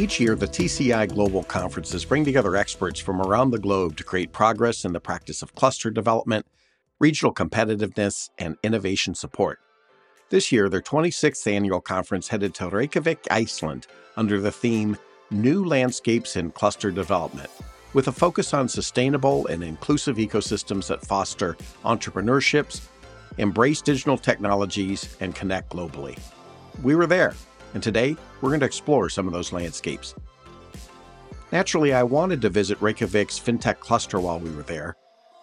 Each year, the TCI Global Conferences bring together experts from around the globe to create progress in the practice of cluster development, regional competitiveness, and innovation support. This year, their 26th annual conference headed to Reykjavik, Iceland, under the theme New Landscapes in Cluster Development, with a focus on sustainable and inclusive ecosystems that foster entrepreneurships, embrace digital technologies, and connect globally. We were there and today we're going to explore some of those landscapes. Naturally, I wanted to visit Reykjavik's fintech cluster while we were there,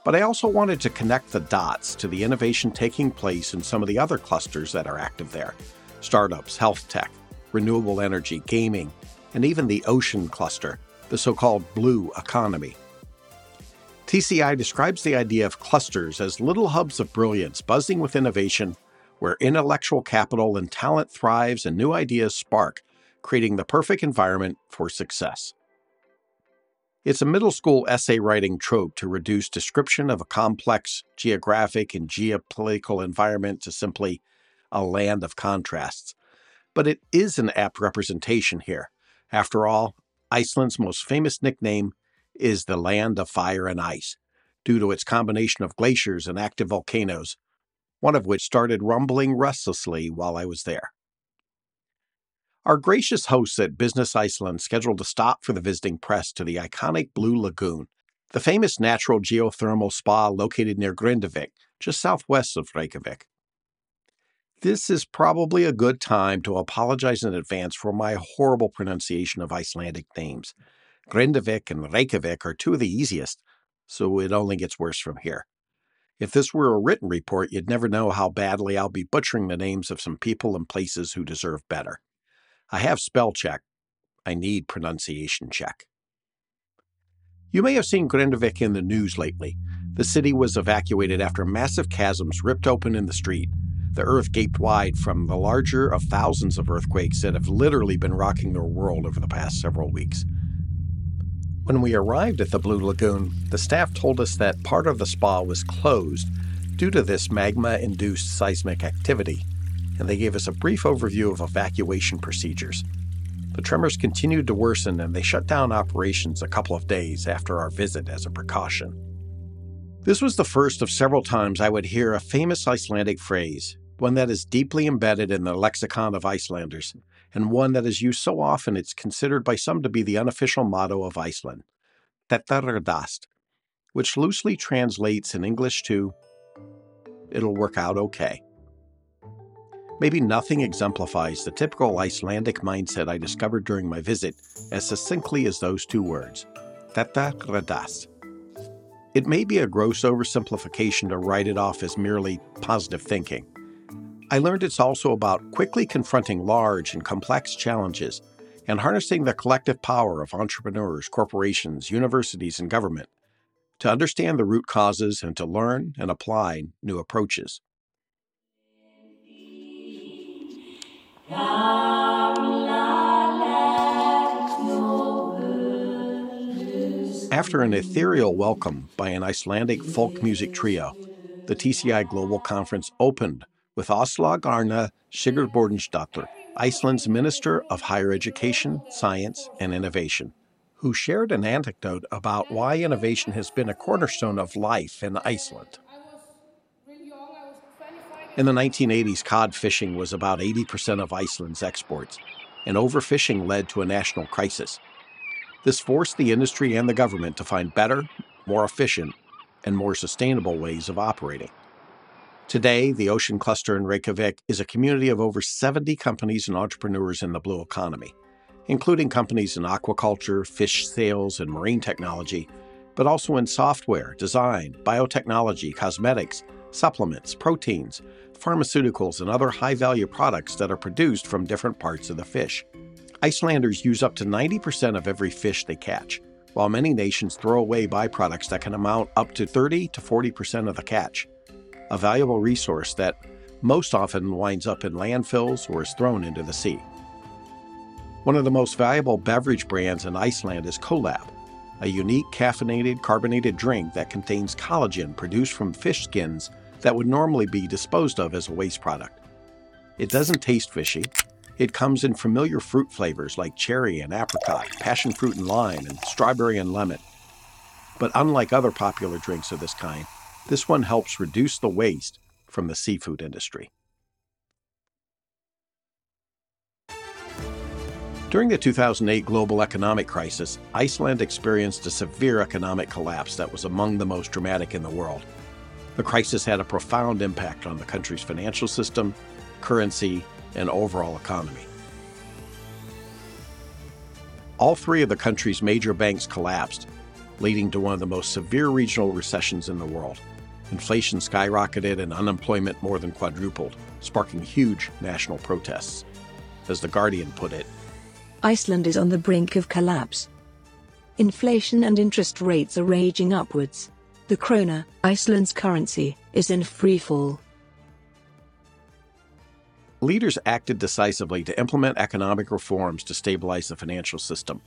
but I also wanted to connect the dots to the innovation taking place in some of the other clusters that are active there startups, health tech, renewable energy, gaming, and even the ocean cluster, the so called blue economy. TCI describes the idea of clusters as little hubs of brilliance buzzing with innovation where intellectual capital and talent thrives and new ideas spark, creating the perfect environment for success. It's a middle school essay writing trope to reduce description of a complex geographic and geopolitical environment to simply a land of contrasts. But it is an apt representation here. After all, Iceland's most famous nickname is the land of fire and ice, due to its combination of glaciers and active volcanoes, one of which started rumbling restlessly while I was there. Our gracious hosts at Business Iceland scheduled a stop for the visiting press to the iconic Blue Lagoon, the famous natural geothermal spa located near Grindavik, just southwest of Reykjavik. This is probably a good time to apologize in advance for my horrible pronunciation of Icelandic names. Grindavik and Reykjavik are two of the easiest, so it only gets worse from here. If this were a written report, you'd never know how badly I'll be butchering the names of some people and places who deserve better. I have spell check. I need pronunciation check. You may have seen Grindavik in the news lately. The city was evacuated after massive chasms ripped open in the street. The earth gaped wide from the larger of thousands of earthquakes that have literally been rocking the world over the past several weeks. When we arrived at the Blue Lagoon, the staff told us that part of the spa was closed due to this magma induced seismic activity, and they gave us a brief overview of evacuation procedures. The tremors continued to worsen and they shut down operations a couple of days after our visit as a precaution. This was the first of several times I would hear a famous Icelandic phrase, one that is deeply embedded in the lexicon of Icelanders, and one that is used so often it's considered by some to be the unofficial motto of Iceland, Þetta reddast, which loosely translates in English to It'll work out okay. Maybe nothing exemplifies the typical Icelandic mindset I discovered during my visit as succinctly as those two words, Þetta reddast. It may be a gross oversimplification to write it off as merely positive thinking. I learned it's also about quickly confronting large and complex challenges and harnessing the collective power of entrepreneurs, corporations, universities, and government to understand the root causes and to learn and apply new approaches. After an ethereal welcome by an Icelandic folk music trio, the TCI Global Conference opened with Aslaug Arna Sigurbjörnsdóttir, Iceland's Minister of Higher Education, Science, and Innovation, who shared an anecdote about why innovation has been a cornerstone of life in Iceland. In the 1980s, cod fishing was about 80% of Iceland's exports, and overfishing led to a national crisis. This forced the industry and the government to find better, more efficient, and more sustainable ways of operating. Today, the Ocean Cluster in Reykjavik is a community of over 70 companies and entrepreneurs in the blue economy, including companies in aquaculture, fish sales, and marine technology, but also in software, design, biotechnology, cosmetics, supplements, proteins, pharmaceuticals, and other high value products that are produced from different parts of the fish. Icelanders use up to 90% of every fish they catch, while many nations throw away byproducts that can amount up to 30 to 40% of the catch. A valuable resource that most often winds up in landfills or is thrown into the sea. One of the most valuable beverage brands in Iceland is Collab, a unique caffeinated carbonated drink that contains collagen produced from fish skins that would normally be disposed of as a waste product. It doesn't taste fishy. It comes in familiar fruit flavors like cherry and apricot, passion fruit and lime, and strawberry and lemon. But unlike other popular drinks of this kind, this one helps reduce the waste from the seafood industry. During the 2008 global economic crisis, Iceland experienced a severe economic collapse that was among the most dramatic in the world. The crisis had a profound impact on the country's financial system, currency, and overall economy. All three of the country's major banks collapsed, leading to one of the most severe regional recessions in the world. Inflation skyrocketed and unemployment more than quadrupled, sparking huge national protests. As The Guardian put it, Iceland is on the brink of collapse. Inflation and interest rates are raging upwards. The krona, Iceland's currency, is in free fall. Leaders acted decisively to implement economic reforms to stabilize the financial system.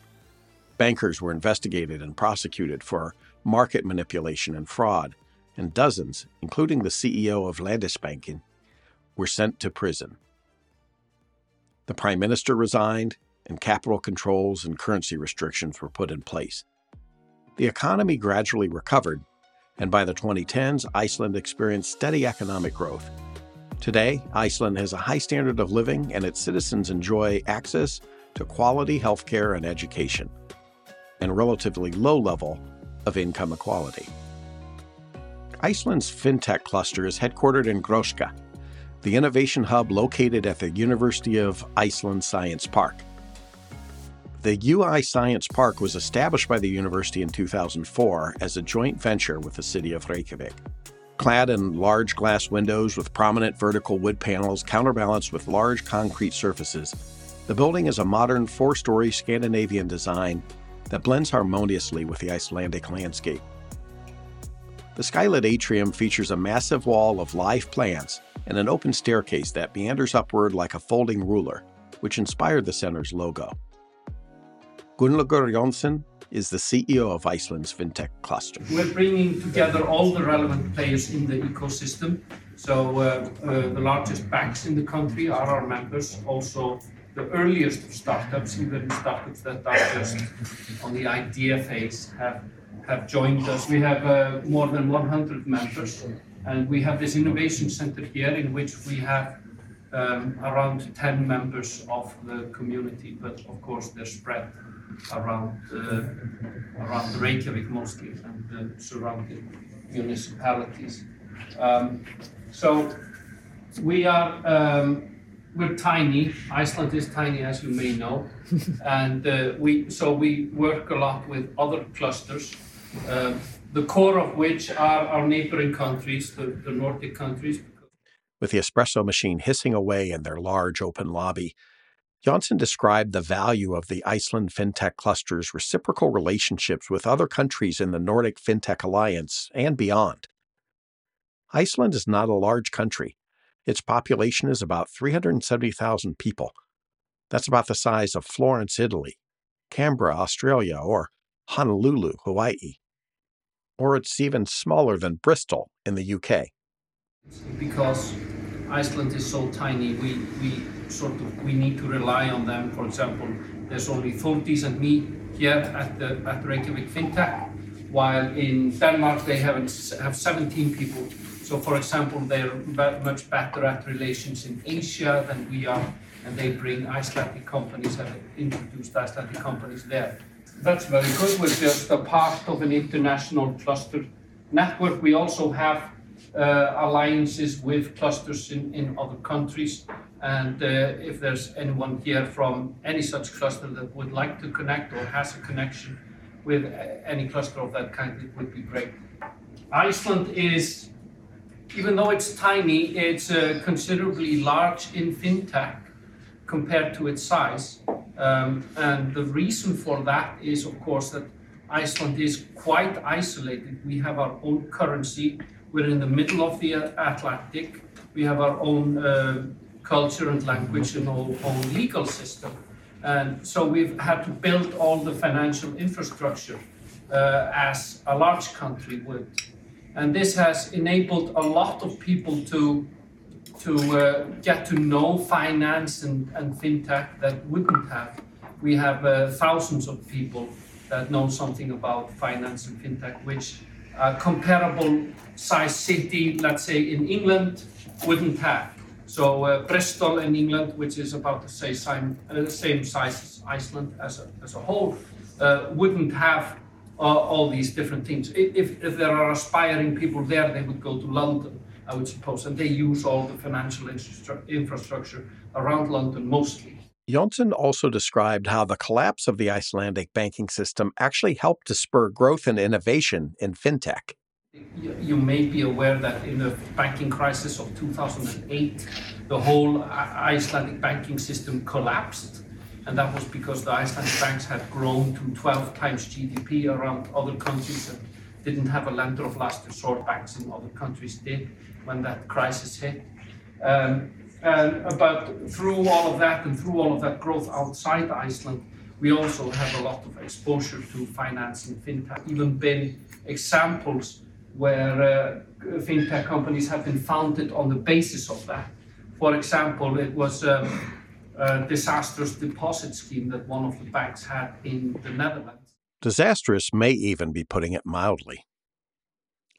Bankers were investigated and prosecuted for market manipulation and fraud, and dozens, including the CEO of Landsbanki, were sent to prison. The prime minister resigned, and capital controls and currency restrictions were put in place. The economy gradually recovered, and by the 2010s, Iceland experienced steady economic growth. Today, Iceland has a high standard of living and its citizens enjoy access to quality healthcare and education, and a relatively low level of income equality. Iceland's fintech cluster is headquartered in Gróska, the innovation hub located at the University of Iceland Science Park. The UI Science Park was established by the university in 2004 as a joint venture with the city of Reykjavik. Clad in large glass windows with prominent vertical wood panels counterbalanced with large concrete surfaces, the building is a modern four story Scandinavian design that blends harmoniously with the Icelandic landscape. The skylit atrium features a massive wall of live plants and an open staircase that meanders upward like a folding ruler, which inspired the center's logo. Gunnlaugur Jónsson is the CEO of Iceland's fintech cluster. We're bringing together all the relevant players in the ecosystem. So uh, uh, the largest banks in the country are our members. Also, the earliest startups, even startups that are just on the idea phase, have have joined us. We have uh, more than 100 members, and we have this innovation center here in which we have um, around 10 members of the community, but of course they're spread around uh, around Reykjavik mostly and the surrounding municipalities. Um, so we are um, we're tiny. Iceland is tiny, as you may know, and uh, we so we work a lot with other clusters. Uh, the core of which are our neighboring countries, the, the Nordic countries. With the espresso machine hissing away in their large open lobby, Jónsson described the value of the Iceland FinTech cluster's reciprocal relationships with other countries in the Nordic FinTech Alliance and beyond. Iceland is not a large country. Its population is about 370,000 people. That's about the size of Florence, Italy, Canberra, Australia, or Honolulu, Hawaii. Or it's even smaller than Bristol in the UK. Because Iceland is so tiny, we, we sort of we need to rely on them. For example, there's only Thordís and me here at the at Reykjavik FinTech, while in Denmark they have have 17 people. So, for example, they're much better at relations in Asia than we are, and they bring Icelandic companies, have introduced Icelandic companies there. That's very good. We're just a part of an international cluster network. We also have uh, alliances with clusters in, other countries. And uh, if there's anyone here from any such cluster that would like to connect or has a connection with any cluster of that kind, it would be great. Iceland is even though it's tiny, it's uh, considerably large in fintech compared to its size. Um, and the reason for that is, of course, that Iceland is quite isolated. We have our own currency. We're in the middle of the Atlantic. We have our own uh, culture and language and our own legal system. And so we've had to build all the financial infrastructure uh, as a large country would. And this has enabled a lot of people to, to uh, get to know finance and, and fintech that wouldn't have. We have uh, thousands of people that know something about finance and fintech, which a comparable size city, let's say in England, wouldn't have. So uh, Bristol in England, which is about the same, uh, same size as Iceland as a, as a whole, uh, wouldn't have uh, all these different things. If, if there are aspiring people there, they would go to London, I would suppose, and they use all the financial infrastructure around London mostly. Jonsson also described how the collapse of the Icelandic banking system actually helped to spur growth and innovation in fintech. You may be aware that in the banking crisis of 2008, the whole Icelandic banking system collapsed. And that was because the Icelandic banks had grown to 12 times GDP around other countries and didn't have a lender of last resort. Banks in other countries did when that crisis hit. Um, and, but through all of that and through all of that growth outside Iceland, we also have a lot of exposure to finance and fintech. Even been examples where uh, fintech companies have been founded on the basis of that. For example, it was um, a disastrous deposit scheme that one of the banks had in the Netherlands. Disastrous may even be putting it mildly.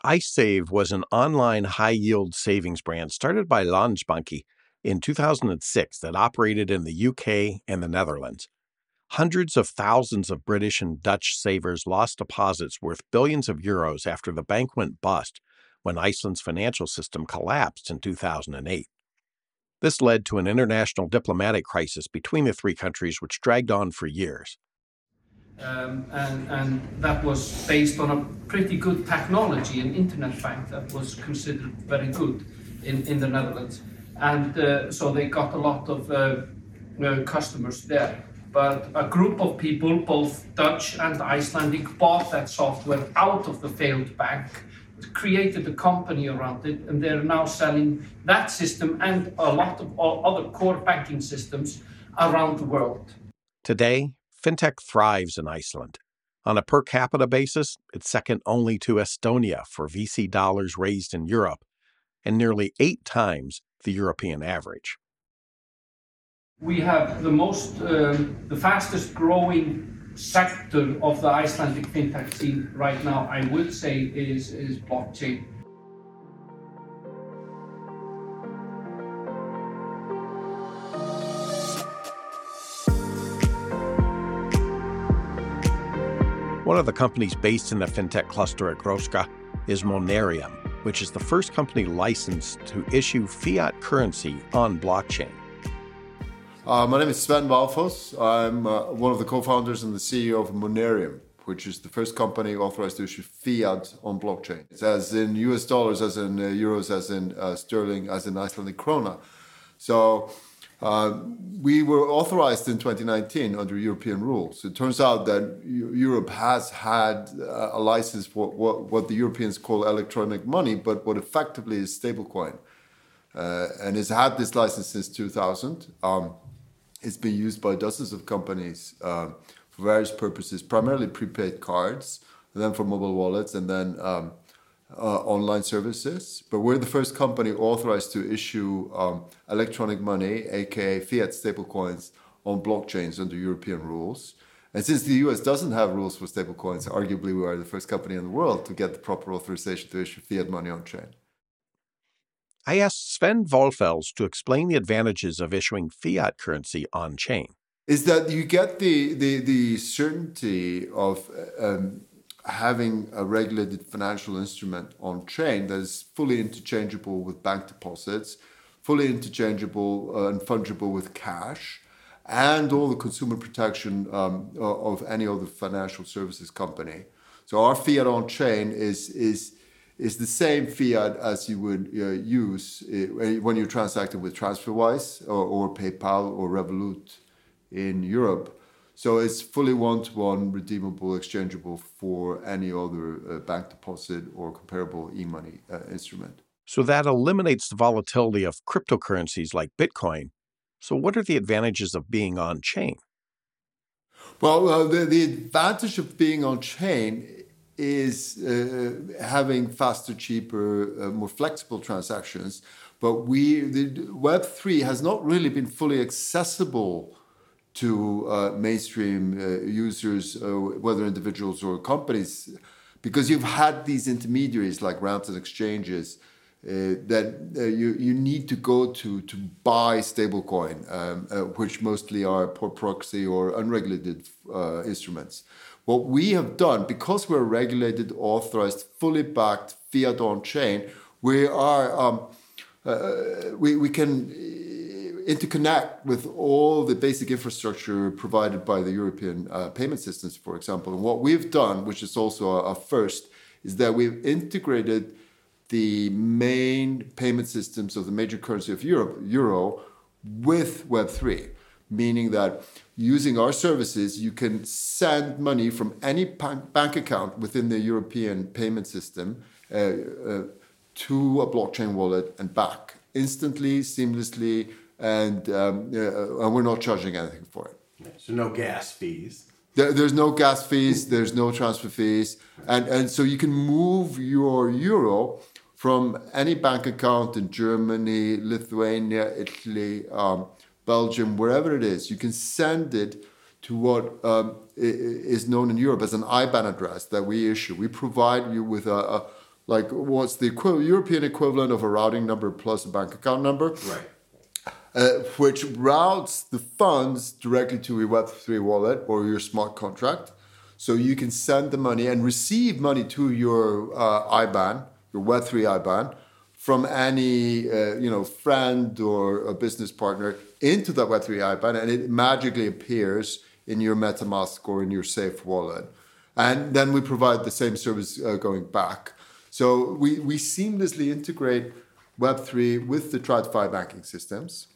IceSave was an online high yield savings brand started by Landsbanki in 2006 that operated in the UK and the Netherlands. Hundreds of thousands of British and Dutch savers lost deposits worth billions of euros after the bank went bust when Iceland's financial system collapsed in 2008. This led to an international diplomatic crisis between the three countries, which dragged on for years. Um, and, and, that was based on a pretty good technology, an internet bank that was considered very good in, in the Netherlands. And uh, so they got a lot of uh, uh customers there but a group of people, both Dutch and Icelandic, bought that software out of the failed bank, created a company around it, and they're now selling that system and a lot of other core banking systems around the world. Today, fintech thrives in Iceland. On a per capita basis, it's second only to Estonia for VC dollars raised in Europe, and nearly eight times the European average we have the most, um, the fastest growing sector of the Icelandic fintech scene right now, I would say, is, is blockchain. One of the companies based in the fintech cluster at Gróska is Monerium, which is the first company licensed to issue fiat currency on blockchain. Uh, my name is Sven Valfells. I'm uh, one of the co-founders and the CEO of Monerium, which is the first company authorized to issue fiat on blockchain. It's as in US dollars, as in uh, euros, as in uh, sterling, as in Icelandic krona. So we were authorized in 2019 under European rules. It turns out that Europe has had uh, a license for what, what the Europeans call electronic money, but what effectively is stablecoin. Uh, and has had this license since 2000. Um, it's been used by dozens of companies uh, for various purposes, primarily prepaid cards, then for mobile wallets, and then um, uh, online services. But we're the first company authorized to issue um, electronic money, aka fiat stablecoins, on blockchains under European rules. And since the US doesn't have rules for stablecoins, arguably we are the first company in the world to get the proper authorization to issue fiat money on chain. I asked Sven Valfells to explain the advantages of issuing fiat currency on chain. Is that you get the, the, the certainty of um, having a regulated financial instrument on chain that is fully interchangeable with bank deposits, fully interchangeable uh, and fungible with cash, and all the consumer protection um, of any other financial services company. So our fiat on chain is is is the same fiat as you would uh, use uh, when you're transacting with TransferWise or, or PayPal or Revolut in Europe. So it's fully one-to-one redeemable, exchangeable for any other uh, bank deposit or comparable e-money uh, instrument. So that eliminates the volatility of cryptocurrencies like Bitcoin. So what are the advantages of being on chain? Well, uh, the, the advantage of being on chain is uh, having faster, cheaper, uh, more flexible transactions. But we, the Web three has not really been fully accessible to uh, mainstream uh, users, uh, whether individuals or companies, because you've had these intermediaries like routes and exchanges uh, that uh, you, you need to go to to buy stablecoin, um, which mostly are per proxy or unregulated instruments. What we have done, because we're regulated, authorized, fully backed, fiat on chain, we are um, we, we can interconnect with all the basic infrastructure provided by the European uh, payment systems, for example. And what we've done, which is also a, a first, is that we've integrated the main payment systems of the major currency of Europe, euro, with Web3, meaning that using our services, you can send money from any bank account within the European payment system uh, uh, to a blockchain wallet and back instantly, seamlessly, and, um, and we're not charging anything for it. So no gas fees. There, there's no gas fees, there's no transfer fees, and, and so you can move your euro from any bank account in Germany, Lithuania, Italy, um, Belgium, wherever it is, you can send it to what um, is known in Europe as an IBAN address that we issue. We provide you with a, a like what's the equi- European equivalent of a routing number plus a bank account number. Right. Uh, which routes the funds directly to your Web3 wallet or your smart contract. So you can send the money and receive money to your uh, IBAN your Web3 IBAN from any uh, you know friend or a business partner into that Web3 IBAN, and it magically appears in your MetaMask or in your Safe wallet. And then we provide the same service uh, going back. So we, we seamlessly integrate Web3 with the TradFi banking systems.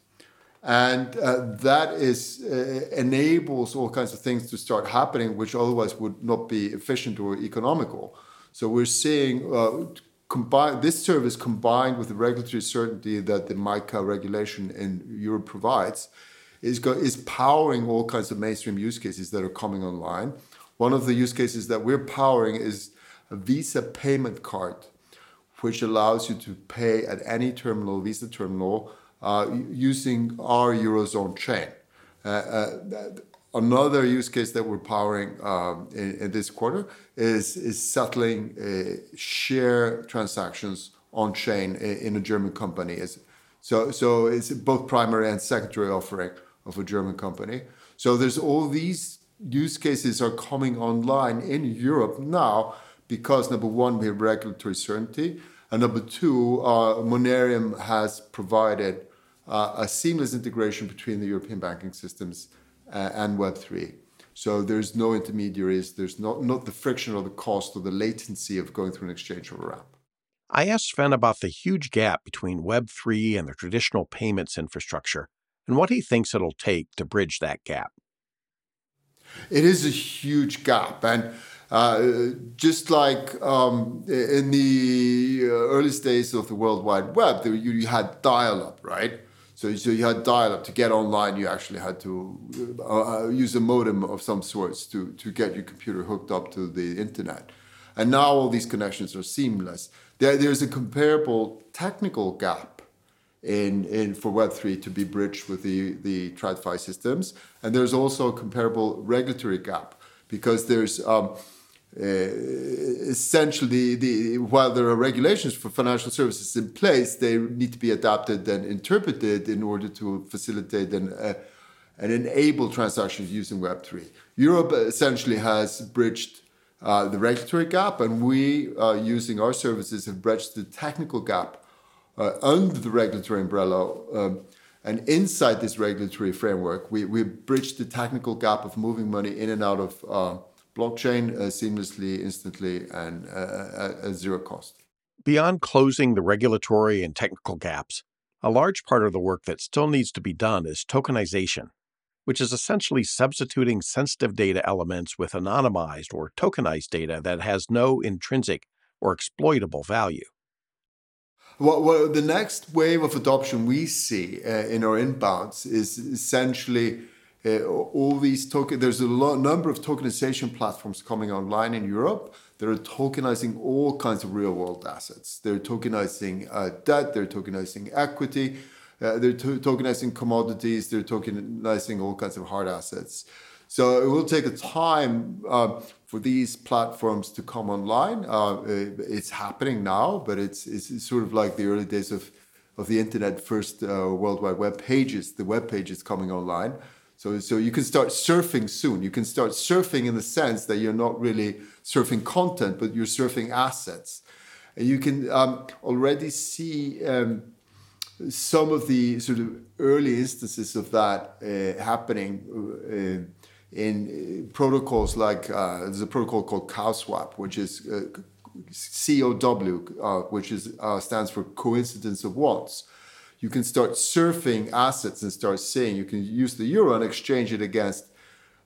And uh, that is uh, enables all kinds of things to start happening, which otherwise would not be efficient or economical. So we're seeing uh, combine this service combined with the regulatory certainty that the MiCA regulation in Europe provides is, go, is powering all kinds of mainstream use cases that are coming online. One of the use cases that we're powering is a Visa payment card, which allows you to pay at any terminal, Visa terminal, using our euro on chain. Uh, uh, Another use case that we're powering um, in, this quarter is, settling uh, share transactions on chain in, a German company. So, so it's both primary and secondary offering of a German company. So there's all these use cases are coming online in Europe now because number one, we have regulatory certainty, and number two, Monerium has provided uh, a seamless integration between the European banking systems uh, and Web3. So there's no intermediaries, there's not, not the friction or the cost or the latency of going through an exchange or a ramp. I asked Sven about the huge gap between Web3 and the traditional payments infrastructure and what he thinks it'll take to bridge that gap. It is a huge gap. And uh, just like um, in the uh, early days of the World Wide Web, you, you had dial up, right? So, so you had dial-up to get online. You actually had to uh, uh, use a modem of some sorts to to get your computer hooked up to the internet. And now all these connections are seamless. There, there's a comparable technical gap in, in for Web3 to be bridged with the, the TradFi systems. And there's also a comparable regulatory gap because there's um, essentially, the, while there are regulations for financial services in place, they need to be adapted and interpreted in order to facilitate and, uh, and enable transactions using Web3. Europe essentially has bridged uh, the regulatory gap, and we, uh, using our services, have bridged the technical gap uh, under the regulatory umbrella. Um, and inside this regulatory framework, we, we bridged the technical gap of moving money in and out of uh, blockchain uh, seamlessly, instantly, and uh, at, at zero cost. Beyond closing the regulatory and technical gaps, a large part of the work that still needs to be done is tokenization, which is essentially substituting sensitive data elements with anonymized or tokenized data that has no intrinsic or exploitable value. Well, well, the next wave of adoption we see uh, in our inbounds is essentially uh, all these token. There's a number of tokenization platforms coming online in Europe. They're tokenizing all kinds of real-world assets. They're tokenizing uh, debt. They're tokenizing equity. Uh, they're to- tokenizing commodities. They're tokenizing all kinds of hard assets. So it will take a time uh, for these platforms to come online. Uh, it's happening now, but it's, it's sort of like the early days of, of the internet first uh, World Wide Web pages, the web pages coming online. So, so you can start surfing soon. You can start surfing in the sense that you're not really surfing content, but you're surfing assets. And you can um, already see um, some of the sort of early instances of that uh, happening uh, in uh, protocols like uh, there's a protocol called CowSwap, which is uh, COW, uh, which is stands for coincidence of wants. You can start surfing assets and start seeing. You can use the euro and exchange it against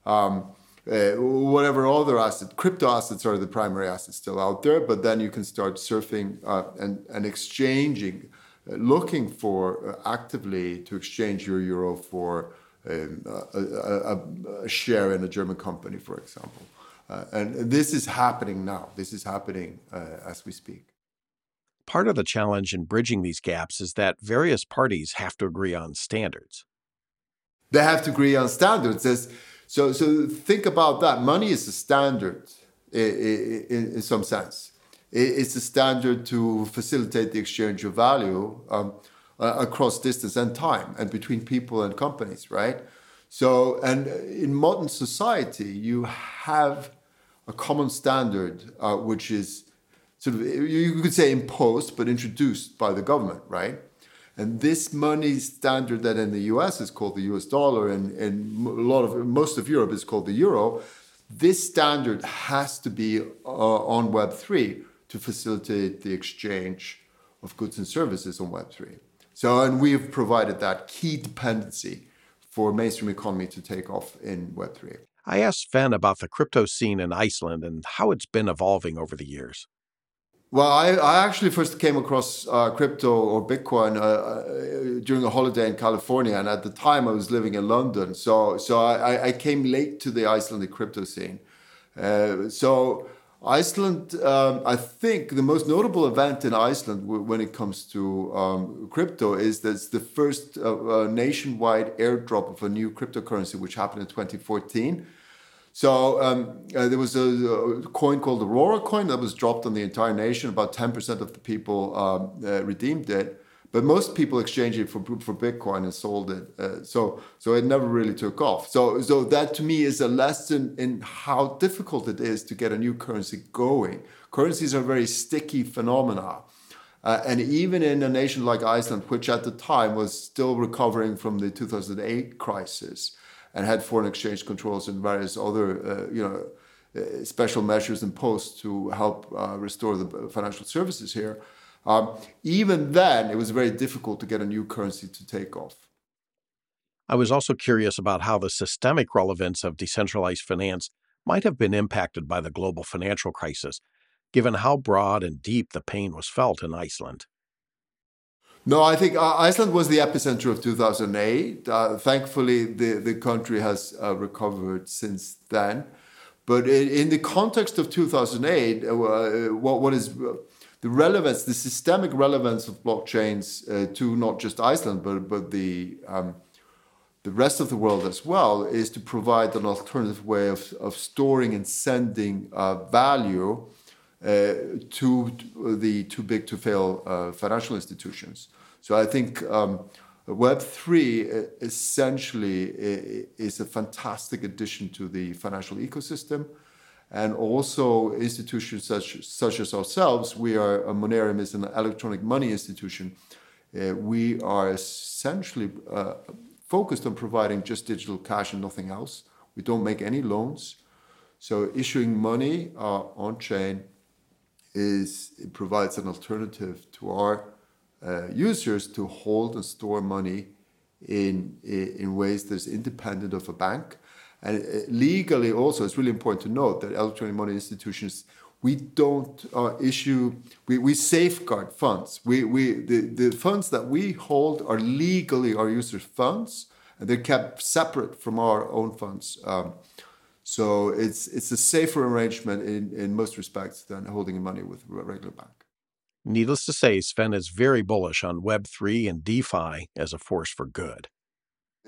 um, uh, whatever other asset. Crypto assets are the primary assets still out there, but then you can start surfing and, and exchanging, looking for actively to exchange your euro for um, a, a, a, share in a German company, for example. Uh, and this is happening now. This is happening uh, as we speak. Part of the challenge in bridging these gaps is that various parties have to agree on standards. They have to agree on standards. so, so think about that. Money is a standard in, in, in some sense. It's a standard to facilitate the exchange of value. Um, across distance and time and between people and companies, right? So, and in modern society, you have a common standard uh, which is sort of, you could say imposed, but introduced by the government, right? And this money standard that in the US is called the US dollar and, and a lot of most of Europe is called the euro, this standard has to be uh, on Web3 to facilitate the exchange of goods and services on Web3. So, and we have provided that key dependency for mainstream economy to take off in Web3. I asked Sven about the crypto scene in Iceland and how it's been evolving over the years. Well, I, I actually first came across uh, crypto or Bitcoin uh, uh, during a holiday in California, and at the time I was living in London. So, so I, I came late to the Icelandic crypto scene. Uh, so Iceland, um, I think the most notable event in Iceland when it comes to um, crypto is that it's the first uh, uh, nationwide airdrop of a new cryptocurrency, which happened in 2014. So um, uh, there was a, a, coin called Aurora coin that was dropped on the entire nation. About 10% of the people um, uh, redeemed it. But most people exchanged it for for Bitcoin and sold it. Uh, so so it never really took off. So so that to me is a lesson in how difficult it is to get a new currency going. Currencies are very sticky phenomena. Uh, and even in a nation like Iceland, which at the time was still recovering from the 2008 crisis and had foreign exchange controls and various other, uh, you know, uh, special measures imposed to help uh, restore the financial services here, um, even then, it was very difficult to get a new currency to take off. I was also curious about how the systemic relevance of decentralized finance might have been impacted by the global financial crisis, given how broad and deep the pain was felt in Iceland. No, I think uh, Iceland was the epicenter of 2008. Uh, thankfully, the, the country has uh, recovered since then. But in, in, the context of 2008, uh, what, what is the relevance, the systemic relevance of blockchains uh, to not just Iceland, but, but the, um, the rest of the world as well, is to provide an alternative way of, of storing and sending uh, value uh, to the too big to fail uh, financial institutions. So I think um, Web3 uh, essentially is a fantastic addition to the financial ecosystem and also institutions such, such as ourselves, we are, uh, Monerium is an electronic money institution. Uh, we are essentially uh, focused on providing just digital cash and nothing else. We don't make any loans. So issuing money uh, on chain is it provides an alternative to our uh, users to hold and store money in, in ways that's independent of a bank. And uh, legally, also, it's really important to note that electronic money institutions we don't uh, issue we, we safeguard funds we, we the, the funds that we hold are legally our users funds and they're kept separate from our own funds um, so it's it's a safer arrangement in, in most respects than holding money with a regular bank needless to say sven is very bullish on web3 and defi as a force for good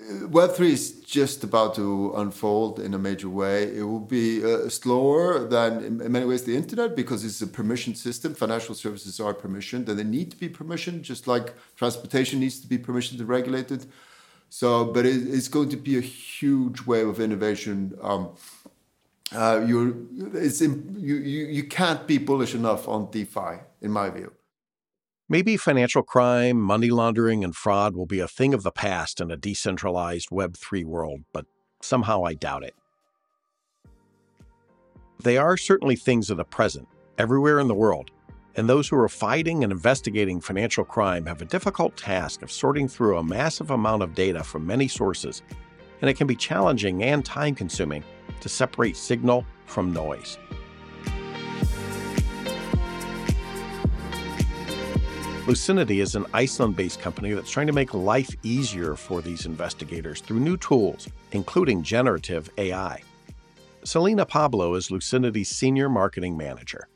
Web3 is just about to unfold in a major way. It will be uh, slower than, in many ways, the internet because it's a permission system. Financial services are permissioned and they need to be permissioned, just like transportation needs to be permissioned and regulated. So, but it, it's going to be a huge wave of innovation. Um, uh, you're, it's, you, you, you can't be bullish enough on DeFi, in my view. Maybe financial crime, money laundering, and fraud will be a thing of the past in a decentralized Web3 world, but somehow I doubt it. They are certainly things of the present, everywhere in the world, and those who are fighting and investigating financial crime have a difficult task of sorting through a massive amount of data from many sources, and it can be challenging and time consuming to separate signal from noise. Lucinity is an Iceland based company that's trying to make life easier for these investigators through new tools, including generative AI. Selena Pablo is Lucinity's senior marketing manager.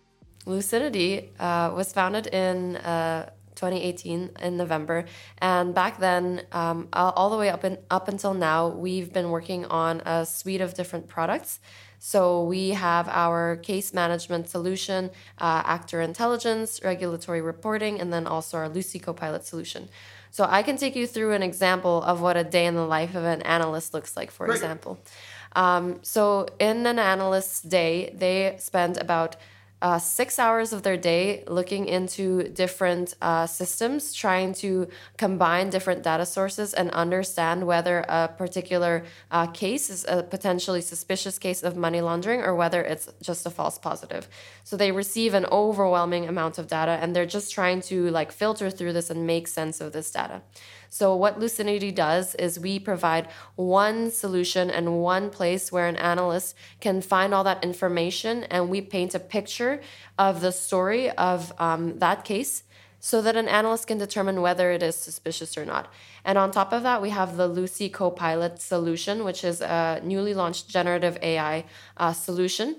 Lucinity uh, was founded in uh, 2018 in November, and back then, um, all the way up in, up until now, we've been working on a suite of different products so we have our case management solution, uh, actor intelligence, regulatory reporting, and then also our Lucy Copilot solution. So I can take you through an example of what a day in the life of an analyst looks like, for example. Um, so in an analyst's day, they spend about uh, six hours of their day looking into different uh, systems, trying to combine different data sources and understand whether a particular uh, case is a potentially suspicious case of money laundering or whether it's just a false positive. So they receive an overwhelming amount of data and they're just trying to like filter through this and make sense of this data. So, what Lucinity does is we provide one solution and one place where an analyst can find all that information, and we paint a picture of the story of um, that case so that an analyst can determine whether it is suspicious or not. And on top of that, we have the Lucy Copilot solution, which is a newly launched generative AI uh, solution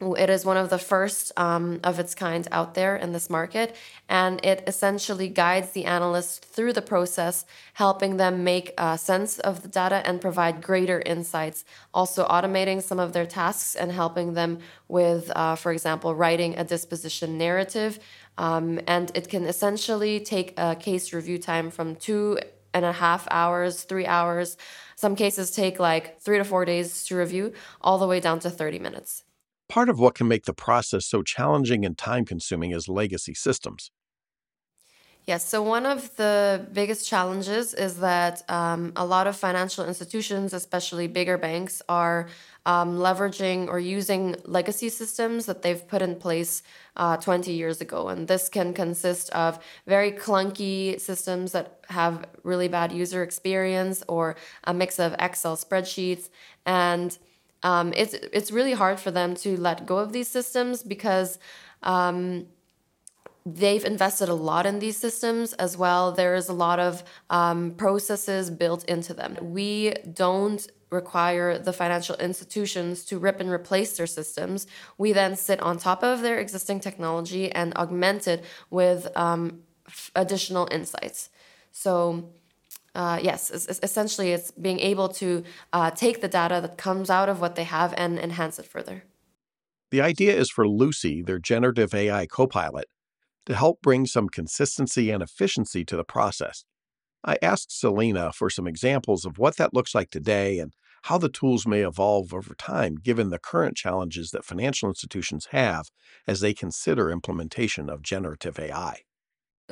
it is one of the first um, of its kind out there in this market, and it essentially guides the analyst through the process, helping them make uh, sense of the data and provide greater insights. Also, automating some of their tasks and helping them with, uh, for example, writing a disposition narrative. Um, and it can essentially take a case review time from two and a half hours, three hours. Some cases take like three to four days to review, all the way down to 30 minutes. Part of what can make the process so challenging and time consuming is legacy systems. Yes, so one of the biggest challenges is that um, a lot of financial institutions, especially bigger banks, are um, leveraging or using legacy systems that they've put in place uh, 20 years ago. And this can consist of very clunky systems that have really bad user experience or a mix of Excel spreadsheets. And um, it's it's really hard for them to let go of these systems because um, they've invested a lot in these systems as well. There is a lot of um, processes built into them. We don't require the financial institutions to rip and replace their systems. We then sit on top of their existing technology and augment it with um, f- additional insights. So uh, yes, essentially it's being able to uh, take the data that comes out of what they have and enhance it further. The idea is for Lucy, their generative AI copilot, to help bring some consistency and efficiency to the process. I asked Selena for some examples of what that looks like today and how the tools may evolve over time given the current challenges that financial institutions have as they consider implementation of generative AI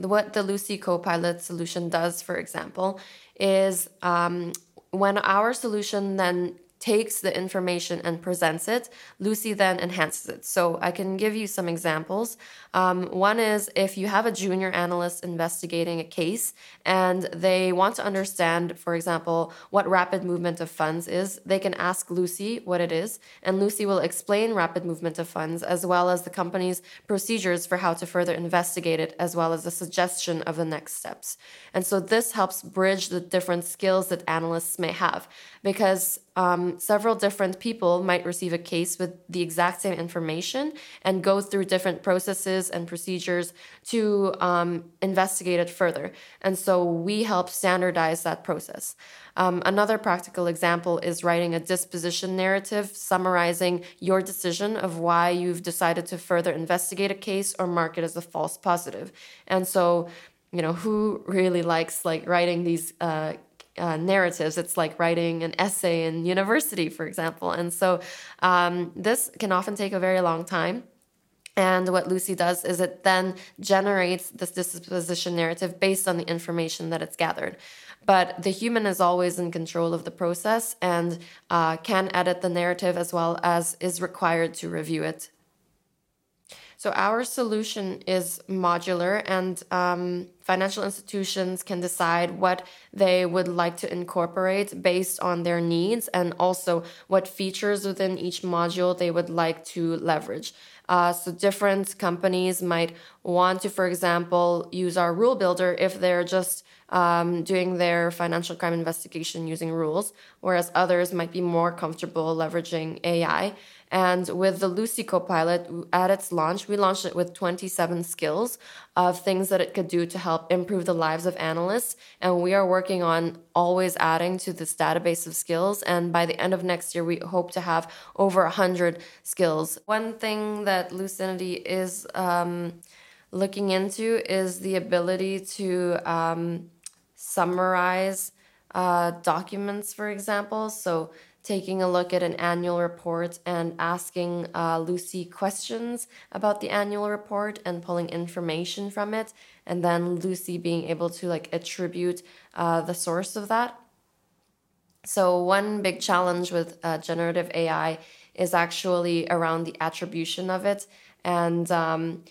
what the Lucy Copilot solution does, for example, is um, when our solution then takes the information and presents it, Lucy then enhances it. So I can give you some examples. Um, one is if you have a junior analyst investigating a case and they want to understand, for example, what rapid movement of funds is, they can ask Lucy what it is, and Lucy will explain rapid movement of funds as well as the company's procedures for how to further investigate it, as well as a suggestion of the next steps. And so this helps bridge the different skills that analysts may have because um, several different people might receive a case with the exact same information and go through different processes and procedures to um, investigate it further. And so we help standardize that process. Um, another practical example is writing a disposition narrative summarizing your decision of why you've decided to further investigate a case or mark it as a false positive. And so, you know, who really likes like writing these uh, uh, narratives. It's like writing an essay in university, for example. And so um, this can often take a very long time. And what Lucy does is it then generates this disposition narrative based on the information that it's gathered. But the human is always in control of the process and uh, can edit the narrative as well as is required to review it so our solution is modular, and um, financial institutions can decide what they would like to incorporate based on their needs and also what features within each module they would like to leverage. Uh, so different companies might want to, for example, use our rule builder if they're just um, doing their financial crime investigation using rules, whereas others might be more comfortable leveraging AI. And with the Lucy Copilot at its launch, we launched it with 27 skills of things that it could do to help improve the lives of analysts. And we are working on always adding to this database of skills. And by the end of next year, we hope to have over 100 skills. One thing that Lucinity is um, looking into is the ability to um, summarize uh, documents, for example. So taking a look at an annual report and asking uh, Lucy questions about the annual report and pulling information from it, and then Lucy being able to like attribute uh, the source of that. So, one big challenge with uh, generative AI is actually around the attribution of it. And um,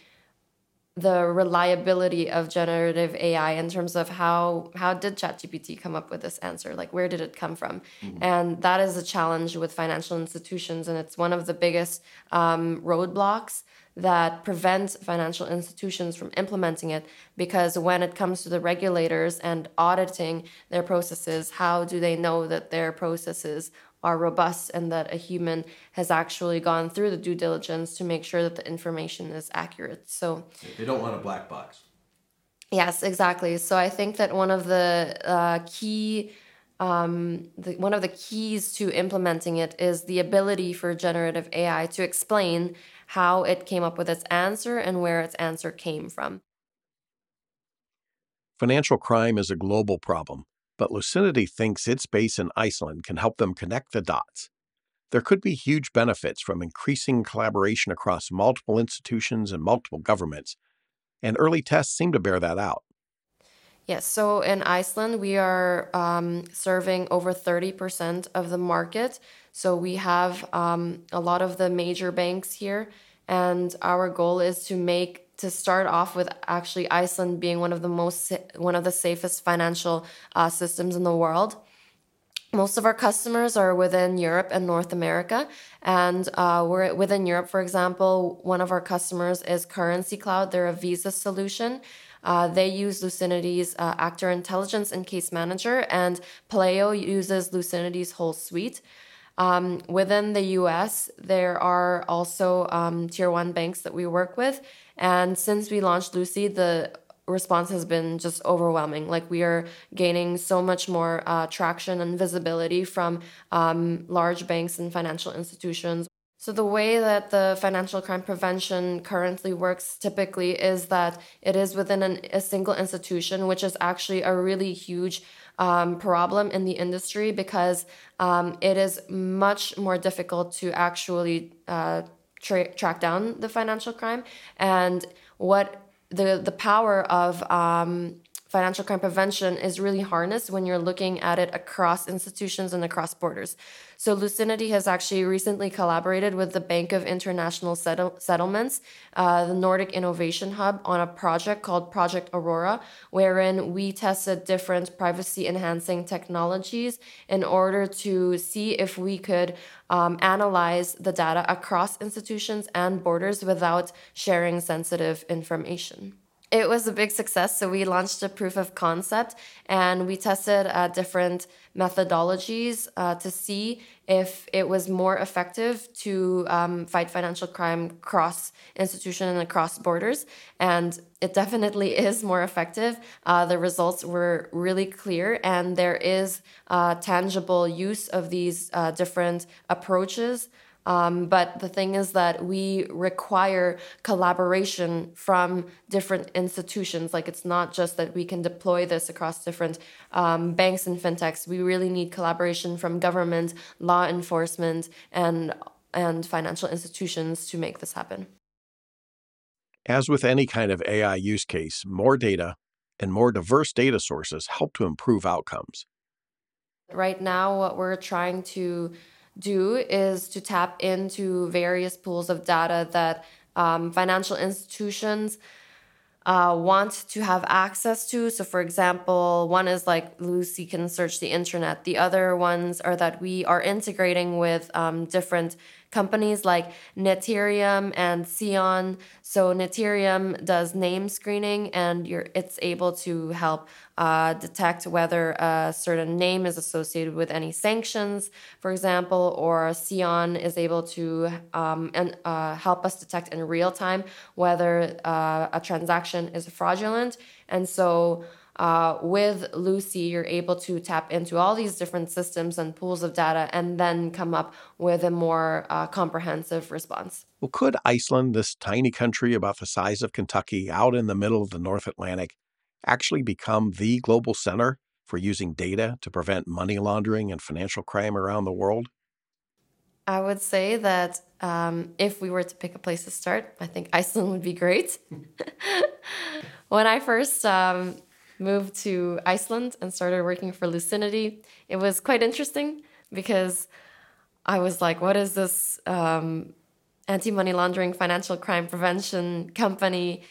the reliability of generative AI in terms of how how did ChatGPT come up with this answer? Like where did it come from? Mm-hmm. And that is a challenge with financial institutions, and it's one of the biggest um, roadblocks that prevent financial institutions from implementing it because when it comes to the regulators and auditing their processes how do they know that their processes are robust and that a human has actually gone through the due diligence to make sure that the information is accurate. So they don't want a black box. Yes, exactly. So I think that one of the uh, key um, the, one of the keys to implementing it is the ability for generative AI to explain how it came up with its answer and where its answer came from. Financial crime is a global problem but Lucinity thinks its base in Iceland can help them connect the dots. There could be huge benefits from increasing collaboration across multiple institutions and multiple governments, and early tests seem to bear that out. Yes, so in Iceland, we are um, serving over 30% of the market. So we have um, a lot of the major banks here, and our goal is to make to start off with actually Iceland being one of the most one of the safest financial uh, systems in the world. Most of our customers are within Europe and North America, and uh, we're within Europe. For example, one of our customers is Currency Cloud. They're a Visa solution. Uh, they use Lucinity's uh, Actor Intelligence and Case Manager, and Palayo uses Lucinity's whole suite. Um, within the US, there are also um, tier one banks that we work with. And since we launched Lucy, the response has been just overwhelming. Like we are gaining so much more uh, traction and visibility from um, large banks and financial institutions. So, the way that the financial crime prevention currently works typically is that it is within an, a single institution, which is actually a really huge um, problem in the industry because um, it is much more difficult to actually uh, tra- track down the financial crime and what the the power of um, financial crime prevention is really harnessed when you're looking at it across institutions and across borders. So Lucinity has actually recently collaborated with the Bank of International Settle- Settlements, uh, the Nordic Innovation Hub, on a project called Project Aurora, wherein we tested different privacy enhancing technologies in order to see if we could um, analyze the data across institutions and borders without sharing sensitive information. It was a big success. So we launched a proof of concept and we tested uh, different methodologies uh, to see if it was more effective to um, fight financial crime cross institution and across borders. And it definitely is more effective. Uh, the results were really clear, and there is uh, tangible use of these uh, different approaches um, but the thing is that we require collaboration from different institutions. Like it's not just that we can deploy this across different um, banks and fintechs. We really need collaboration from government, law enforcement, and and financial institutions to make this happen. As with any kind of AI use case, more data and more diverse data sources help to improve outcomes. Right now, what we're trying to do is to tap into various pools of data that um, financial institutions uh, want to have access to. So, for example, one is like Lucy can search the internet. The other ones are that we are integrating with um, different companies like Neterium and SEON. So Neterium does name screening, and it's able to help uh, detect whether a certain name is associated with any sanctions, for example, or SEON is able to um, and uh, help us detect in real time whether uh, a transaction is fraudulent, and so uh, with Lucy, you're able to tap into all these different systems and pools of data and then come up with a more uh, comprehensive response. Well, could Iceland, this tiny country about the size of Kentucky out in the middle of the North Atlantic, actually become the global center for using data to prevent money laundering and financial crime around the world? I would say that um, if we were to pick a place to start, I think Iceland would be great. when I first um, moved to Iceland and started working for Lucinity. It was quite interesting because I was like, what is this um, anti money laundering financial crime prevention company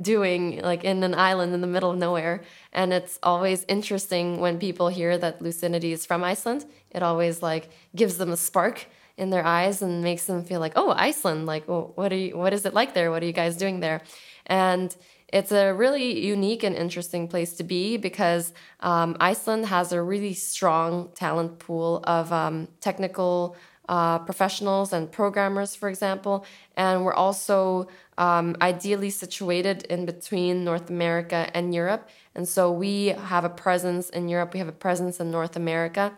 doing like in an island in the middle of nowhere? And it's always interesting when people hear that Lucinity is from Iceland. It always like gives them a spark in their eyes and makes them feel like, oh, Iceland, like, well, what are you, what is it like there? What are you guys doing there? And it's a really unique and interesting place to be because um, Iceland has a really strong talent pool of um, technical uh, professionals and programmers, for example. And we're also um, ideally situated in between North America and Europe. And so we have a presence in Europe, we have a presence in North America.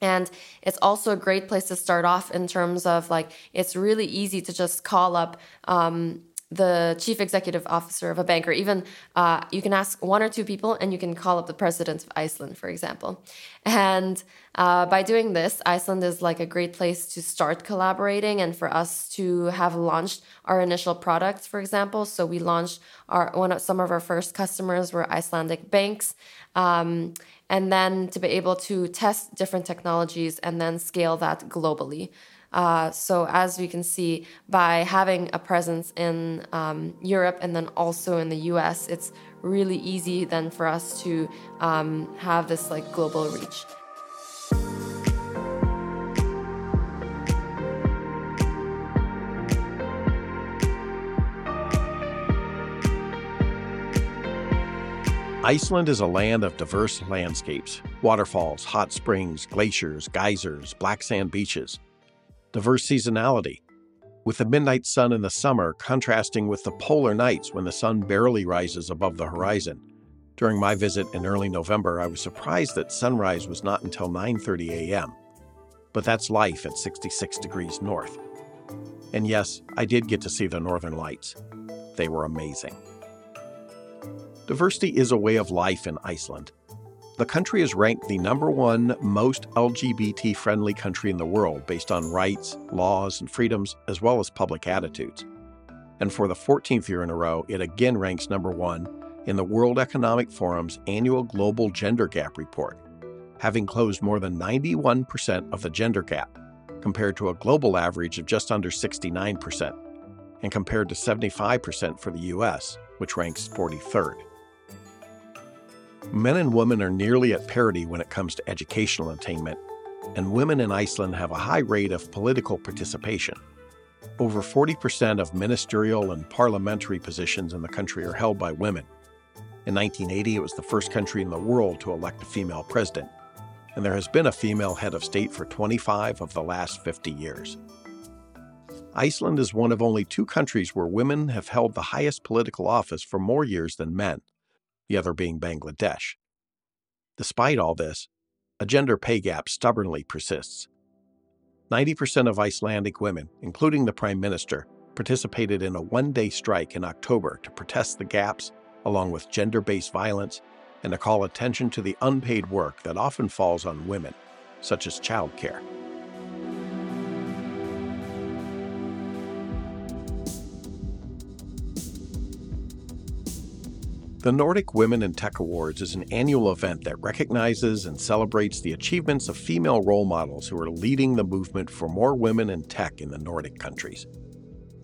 And it's also a great place to start off in terms of like, it's really easy to just call up um, the chief executive officer of a bank, or even uh, you can ask one or two people and you can call up the president of Iceland, for example. And uh, by doing this, Iceland is like a great place to start collaborating and for us to have launched our initial products, for example. So we launched our one of some of our first customers were Icelandic banks. Um, and then to be able to test different technologies and then scale that globally. Uh, so as we can see, by having a presence in um, Europe and then also in the U.S., it's really easy then for us to um, have this like global reach. Iceland is a land of diverse landscapes waterfalls, hot springs, glaciers, geysers, black sand beaches diverse seasonality, with the midnight sun in the summer contrasting with the polar nights when the sun barely rises above the horizon. During my visit in early November, I was surprised that sunrise was not until 9:30 a.m. But that's life at 66 degrees north. And yes, I did get to see the northern lights. They were amazing. Diversity is a way of life in Iceland, the country is ranked the number one most LGBT friendly country in the world based on rights, laws, and freedoms, as well as public attitudes. And for the 14th year in a row, it again ranks number one in the World Economic Forum's annual Global Gender Gap Report, having closed more than 91% of the gender gap, compared to a global average of just under 69%, and compared to 75% for the US, which ranks 43rd. Men and women are nearly at parity when it comes to educational attainment, and women in Iceland have a high rate of political participation. Over 40% of ministerial and parliamentary positions in the country are held by women. In 1980, it was the first country in the world to elect a female president, and there has been a female head of state for 25 of the last 50 years. Iceland is one of only two countries where women have held the highest political office for more years than men, the other being Bangladesh. Despite all this, a gender pay gap stubbornly persists. 90% of Icelandic women, including the Prime Minister, participated in a one day strike in October to protest the gaps, along with gender based violence, and to call attention to the unpaid work that often falls on women, such as childcare. The Nordic Women in Tech Awards is an annual event that recognizes and celebrates the achievements of female role models who are leading the movement for more women in tech in the Nordic countries.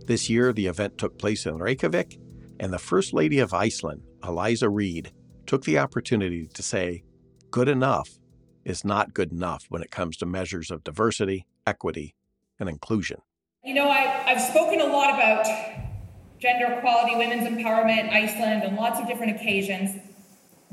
This year, the event took place in Reykjavik, and the First Lady of Iceland, Eliza Reid, took the opportunity to say, good enough is not good enough when it comes to measures of diversity, equity, and inclusion. You know, I, have spoken a lot about gender equality, women's empowerment, Iceland, on lots of different occasions.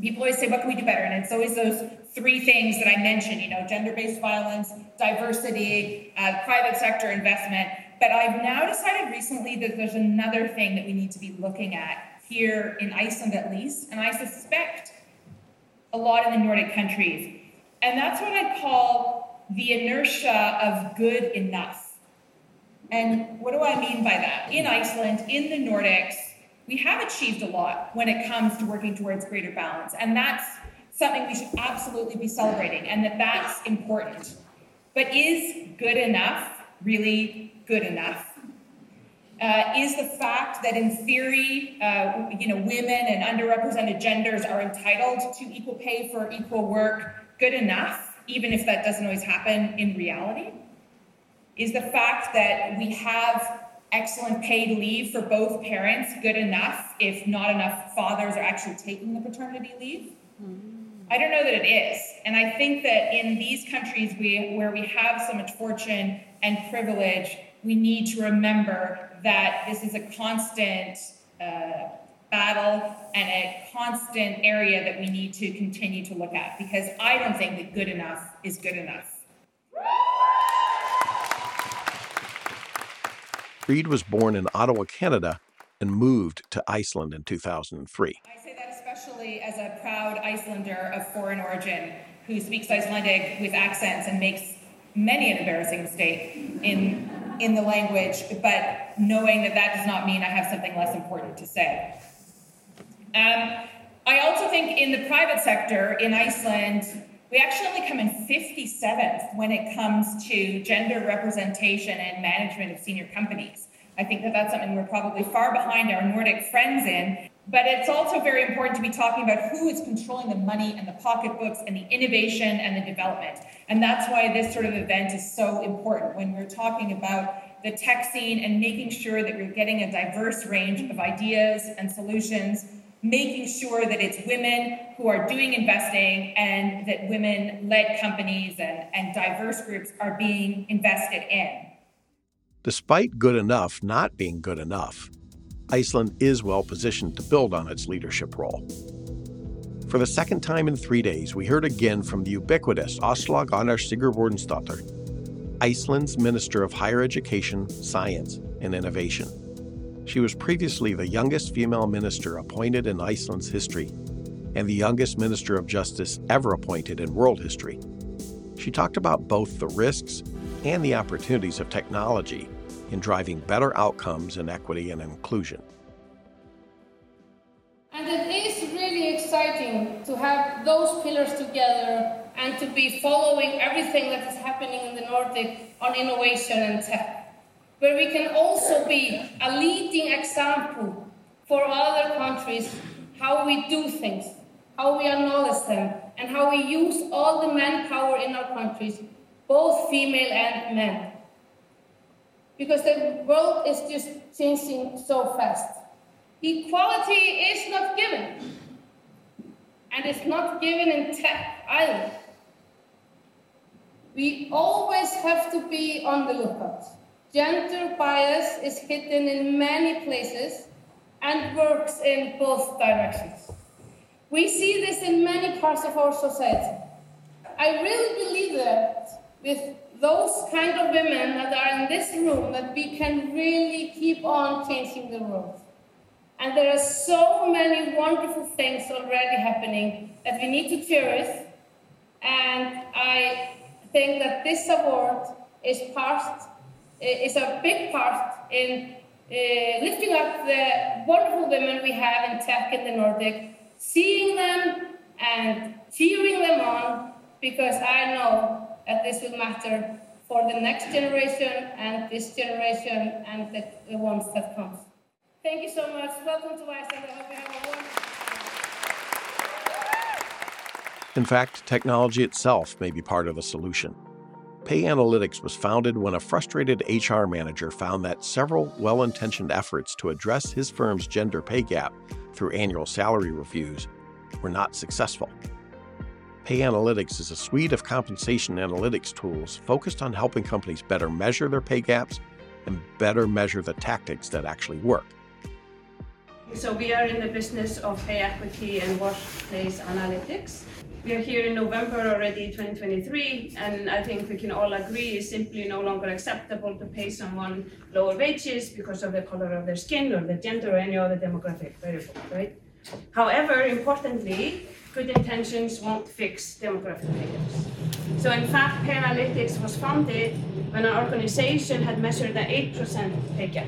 People always say, what can we do better? And it's always those three things that I mentioned, you know, gender-based violence, diversity, uh, private sector investment. But I've now decided recently that there's another thing that we need to be looking at here in Iceland at least, and I suspect a lot in the Nordic countries. And that's what I call the inertia of good enough. And what do I mean by that? In Iceland, in the Nordics, we have achieved a lot when it comes to working towards greater balance. And that's something we should absolutely be celebrating and that that's important. But is good enough really good enough? Uh, is the fact that in theory, uh, you know, women and underrepresented genders are entitled to equal pay for equal work good enough, even if that doesn't always happen in reality? Is the fact that we have excellent paid leave for both parents good enough if not enough fathers are actually taking the paternity leave? I don't know that it is. And I think that in these countries we, where we have so much fortune and privilege, we need to remember that this is a constant uh, battle and a constant area that we need to continue to look at because I don't think that good enough is good enough. Reid was born in Ottawa, Canada, and moved to Iceland in 2003. I say that especially as a proud Icelander of foreign origin who speaks Icelandic with accents and makes many an embarrassing mistake in, in the language, but knowing that that does not mean I have something less important to say. Um, I also think in the private sector in Iceland, we actually only come in 57th when it comes to gender representation and management of senior companies. I think that that's something we're probably far behind our Nordic friends in. But it's also very important to be talking about who is controlling the money and the pocketbooks and the innovation and the development. And that's why this sort of event is so important when we're talking about the tech scene and making sure that we're getting a diverse range of ideas and solutions making sure that it's women who are doing investing and that women led companies and, and diverse groups are being invested in. Despite good enough not being good enough, Iceland is well positioned to build on its leadership role. For the second time in three days, we heard again from the ubiquitous Áslaug Arna Sigurbjörnsdóttir, Iceland's Minister of Higher Education, Science, and Innovation. She was previously the youngest female minister appointed in Iceland's history and the youngest minister of justice ever appointed in world history. She talked about both the risks and the opportunities of technology in driving better outcomes in equity and inclusion. And it is really exciting to have those pillars together and to be following everything that is happening in the Nordic on innovation and tech where we can also be a leading example for other countries how we do things, how we acknowledge them, and how we use all the manpower in our countries, both female and men. Because the world is just changing so fast. Equality is not given, and it's not given in tech either. We always have to be on the lookout. Gender bias is hidden in many places and works in both directions. We see this in many parts of our society. I really believe that with those kind of women that are in this room that we can really keep on changing the world. And there are so many wonderful things already happening that we need to cherish. And I think that this award is part, is a big part in uh, lifting up the wonderful women we have in tech in the Nordic, seeing them and cheering them on, because I know that this will matter for the next generation and this generation and the, the ones that come. Thank you so much. Welcome to Iceland. I hope you have a wonderful In fact, technology itself may be part of the solution. Pay Analytics was founded when a frustrated HR manager found that several well intentioned efforts to address his firm's gender pay gap through annual salary reviews were not successful. Pay Analytics is a suite of compensation analytics tools focused on helping companies better measure their pay gaps and better measure the tactics that actually work. So, we are in the business of pay equity and workplace analytics. We are here in November already 2023, and I think we can all agree it's simply no longer acceptable to pay someone lower wages because of the color of their skin or their gender or any other demographic variable, right? However, importantly, good intentions won't fix demographic figures. So in fact, Pay Analytics was founded when an organization had measured an 8% pay gap.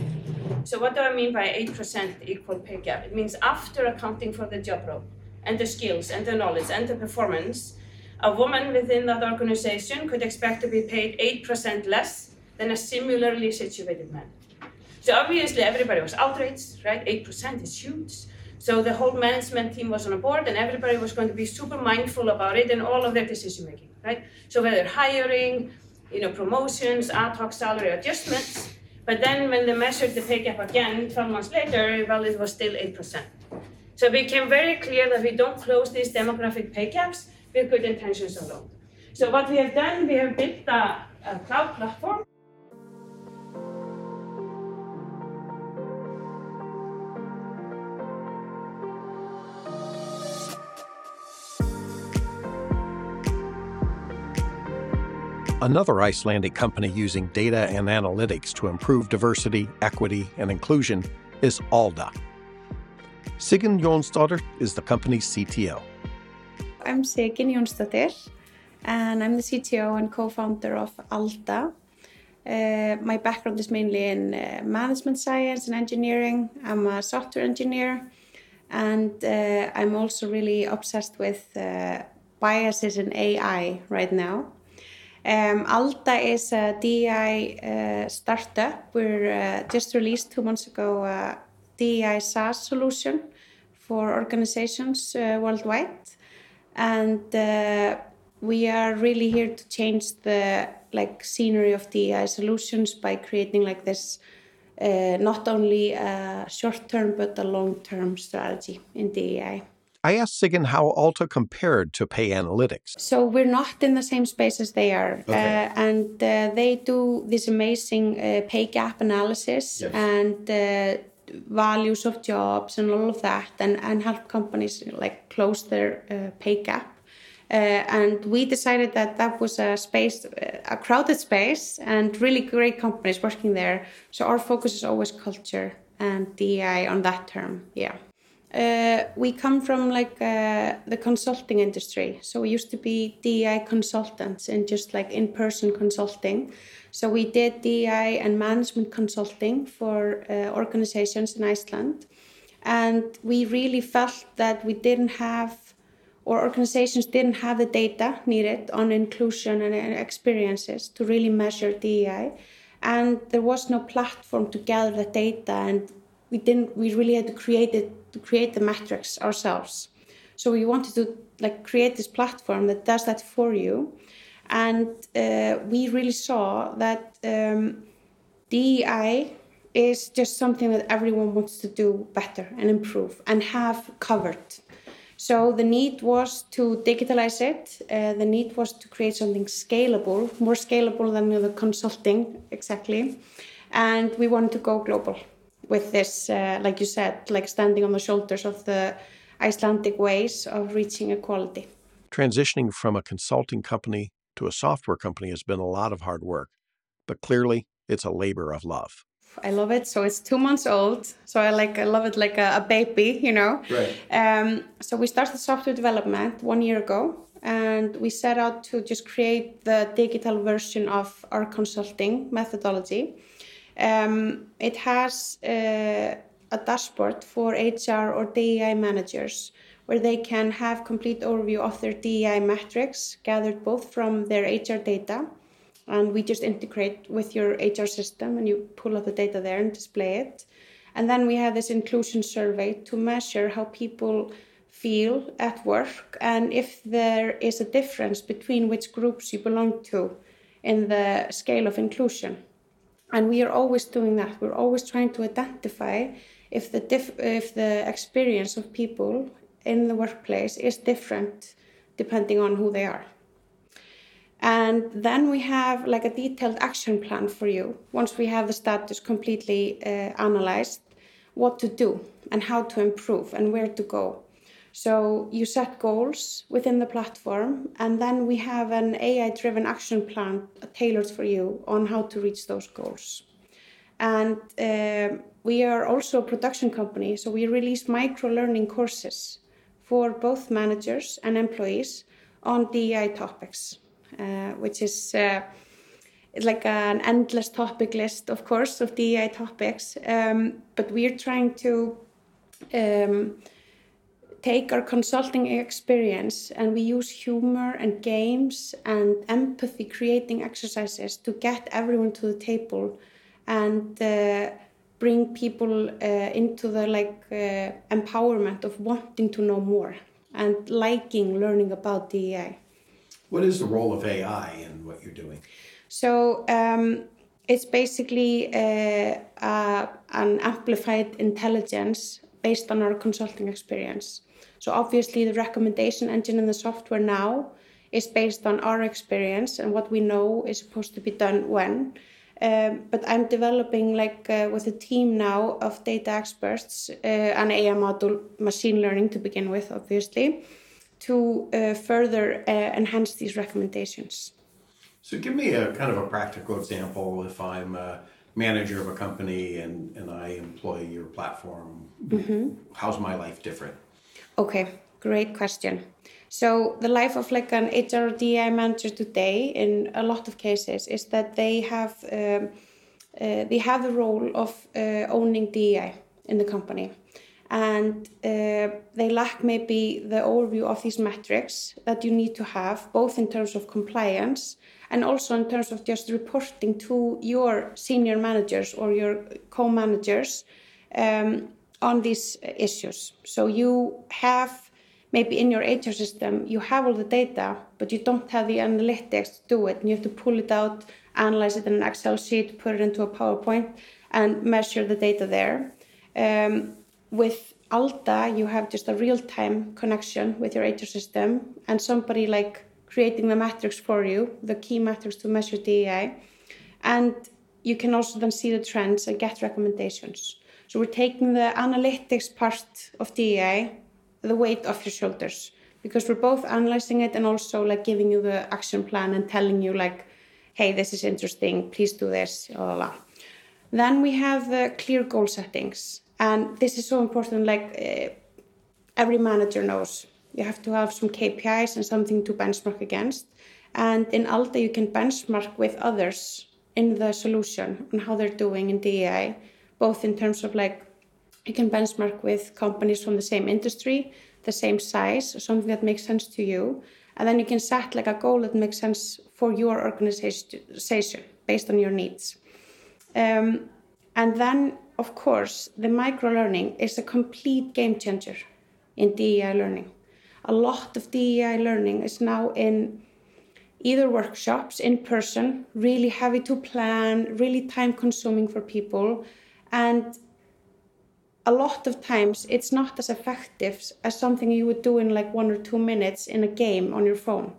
So what do I mean by 8% equal pay gap? It means after accounting for the job role and the skills and the knowledge and the performance, a woman within that organization could expect to be paid 8% less than a similarly situated man. So obviously everybody was outraged, right? 8% is huge. So the whole management team was on board and everybody was going to be super mindful about it in all of their decision making, right? So whether hiring, you know, promotions, ad hoc salary adjustments, but then when they measured the pay gap again 12 months later, well, it was still 8%. So it became very clear that we don't close these demographic pay gaps with good intentions alone. So what we have done, we have built a, a cloud platform Another Icelandic company using data and analytics to improve diversity, equity, and inclusion is Alda. Sigyn Jonsdottir is the company's CTO. I'm Sigyn Jonsdottir, and I'm the CTO and co-founder of Alda. Uh, my background is mainly in uh, management science and engineering. I'm a software engineer, and uh, I'm also really obsessed with uh, biases in AI right now. Um, Alda is a DI uh, startup. We uh, just released two months ago DEI SaaS solution for organizations uh, worldwide. And uh, we are really here to change the like scenery of DEI solutions by creating like this uh, not only a short term but a long term strategy in DEI. I asked Sigyn how Alda compared to Pay Analytics. So we're not in the same space as they are, okay. uh, and uh, they do this amazing uh, pay gap analysis yes. and uh, values of jobs and all of that and, and help companies like close their uh, pay gap. Uh, and we decided that that was a space, uh, a crowded space and really great companies working there. So our focus is always culture and DEI on that term, yeah. Uh, we come from like uh, the consulting industry. So we used to be DEI consultants and just like in-person consulting. So we did DEI and management consulting for uh, organizations in Iceland. And we really felt that we didn't have, or organizations didn't have the data needed on inclusion and experiences to really measure DEI. And there was no platform to gather the data and we didn't, we really had to create it to create the metrics ourselves. So we wanted to like create this platform that does that for you, and uh, we really saw that um, DEI is just something that everyone wants to do better and improve and have covered. So the need was to digitalize it. Uh, the need was to create something scalable, more scalable than the consulting exactly, and we wanted to go global with this, uh, like you said, like standing on the shoulders of the Icelandic ways of reaching equality. Transitioning from a consulting company to a software company has been a lot of hard work, but clearly it's a labor of love. I love it. So it's two months old. So I like I love it like a, a baby, you know. Right. Um, so we started software development one year ago, and we set out to just create the digital version of our consulting methodology. Um, it has uh, a dashboard for HR or DEI managers where they can have complete overview of their DEI metrics gathered both from their HR data and we just integrate with your HR system and you pull up the data there and display it. And then we have this inclusion survey to measure how people feel at work and if there is a difference between which groups you belong to in the scale of inclusion. And we are always doing that. We're always trying to identify if the if the experience of people in the workplace is different depending on who they are. And then we have like a detailed action plan for you once we have the status completely uh, analyzed, what to do and how to improve and where to go. So you set goals within the platform, and then we have an AI driven action plan tailored for you on how to reach those goals. And uh, we are also a production company, so we release micro learning courses for both managers and employees on DEI topics, uh, which is uh, like an endless topic list, of course, of DEI topics. Um, but we're trying to um, take our consulting experience and we use humor and games and empathy creating exercises to get everyone to the table and uh, bring people uh, into the like uh, empowerment of wanting to know more and liking learning about DEI. What is the role of AI in what you're doing? So um, it's basically uh, uh, an amplified intelligence based on our consulting experience. So obviously the recommendation engine in the software now is based on our experience and what we know is supposed to be done when. Um, but I'm developing like uh, with a team now of data experts, uh, an AI model, machine learning to begin with, obviously, to uh, further uh, enhance these recommendations. So give me a kind of a practical example if I'm a manager of a company and, and I employ your platform, mm-hmm. how's my life different? Okay, great question. So the life of like an HRDI manager today, in a lot of cases, is that they have um, uh, they have the role of uh, owning DEI in the company, and uh, they lack maybe the overview of these metrics that you need to have, both in terms of compliance and also in terms of just reporting to your senior managers or your co-managers. Um, on these issues. So you have maybe in your HR system, you have all the data, but you don't have the analytics to do it. And you have to pull it out, analyze it in an Excel sheet, put it into a PowerPoint, and measure the data there. Um, with Alda, you have just a real-time connection with your HR system and somebody like creating the metrics for you, the key metrics to measure DEI. And you can also then see the trends and get recommendations. So we're taking the analytics part of DEI, the weight off your shoulders, because we're both analyzing it and also like giving you the action plan and telling you like, hey, this is interesting, please do this, blah, blah. Then we have the clear goal settings. And this is so important, like uh, every manager knows. You have to have some KPIs and something to benchmark against. And in Alda, you can benchmark with others in the solution on how they're doing in DEI both in terms of like you can benchmark with companies from the same industry, the same size, something that makes sense to you, and then you can set like a goal that makes sense for your organization based on your needs. Um, and then of course, the micro learning is a complete game changer in DEI learning. A lot of DEI learning is now in either workshops in person, really heavy to plan, really time consuming for people, and a lot of times it's not as effective as something you would do in like one or two minutes in a game on your phone.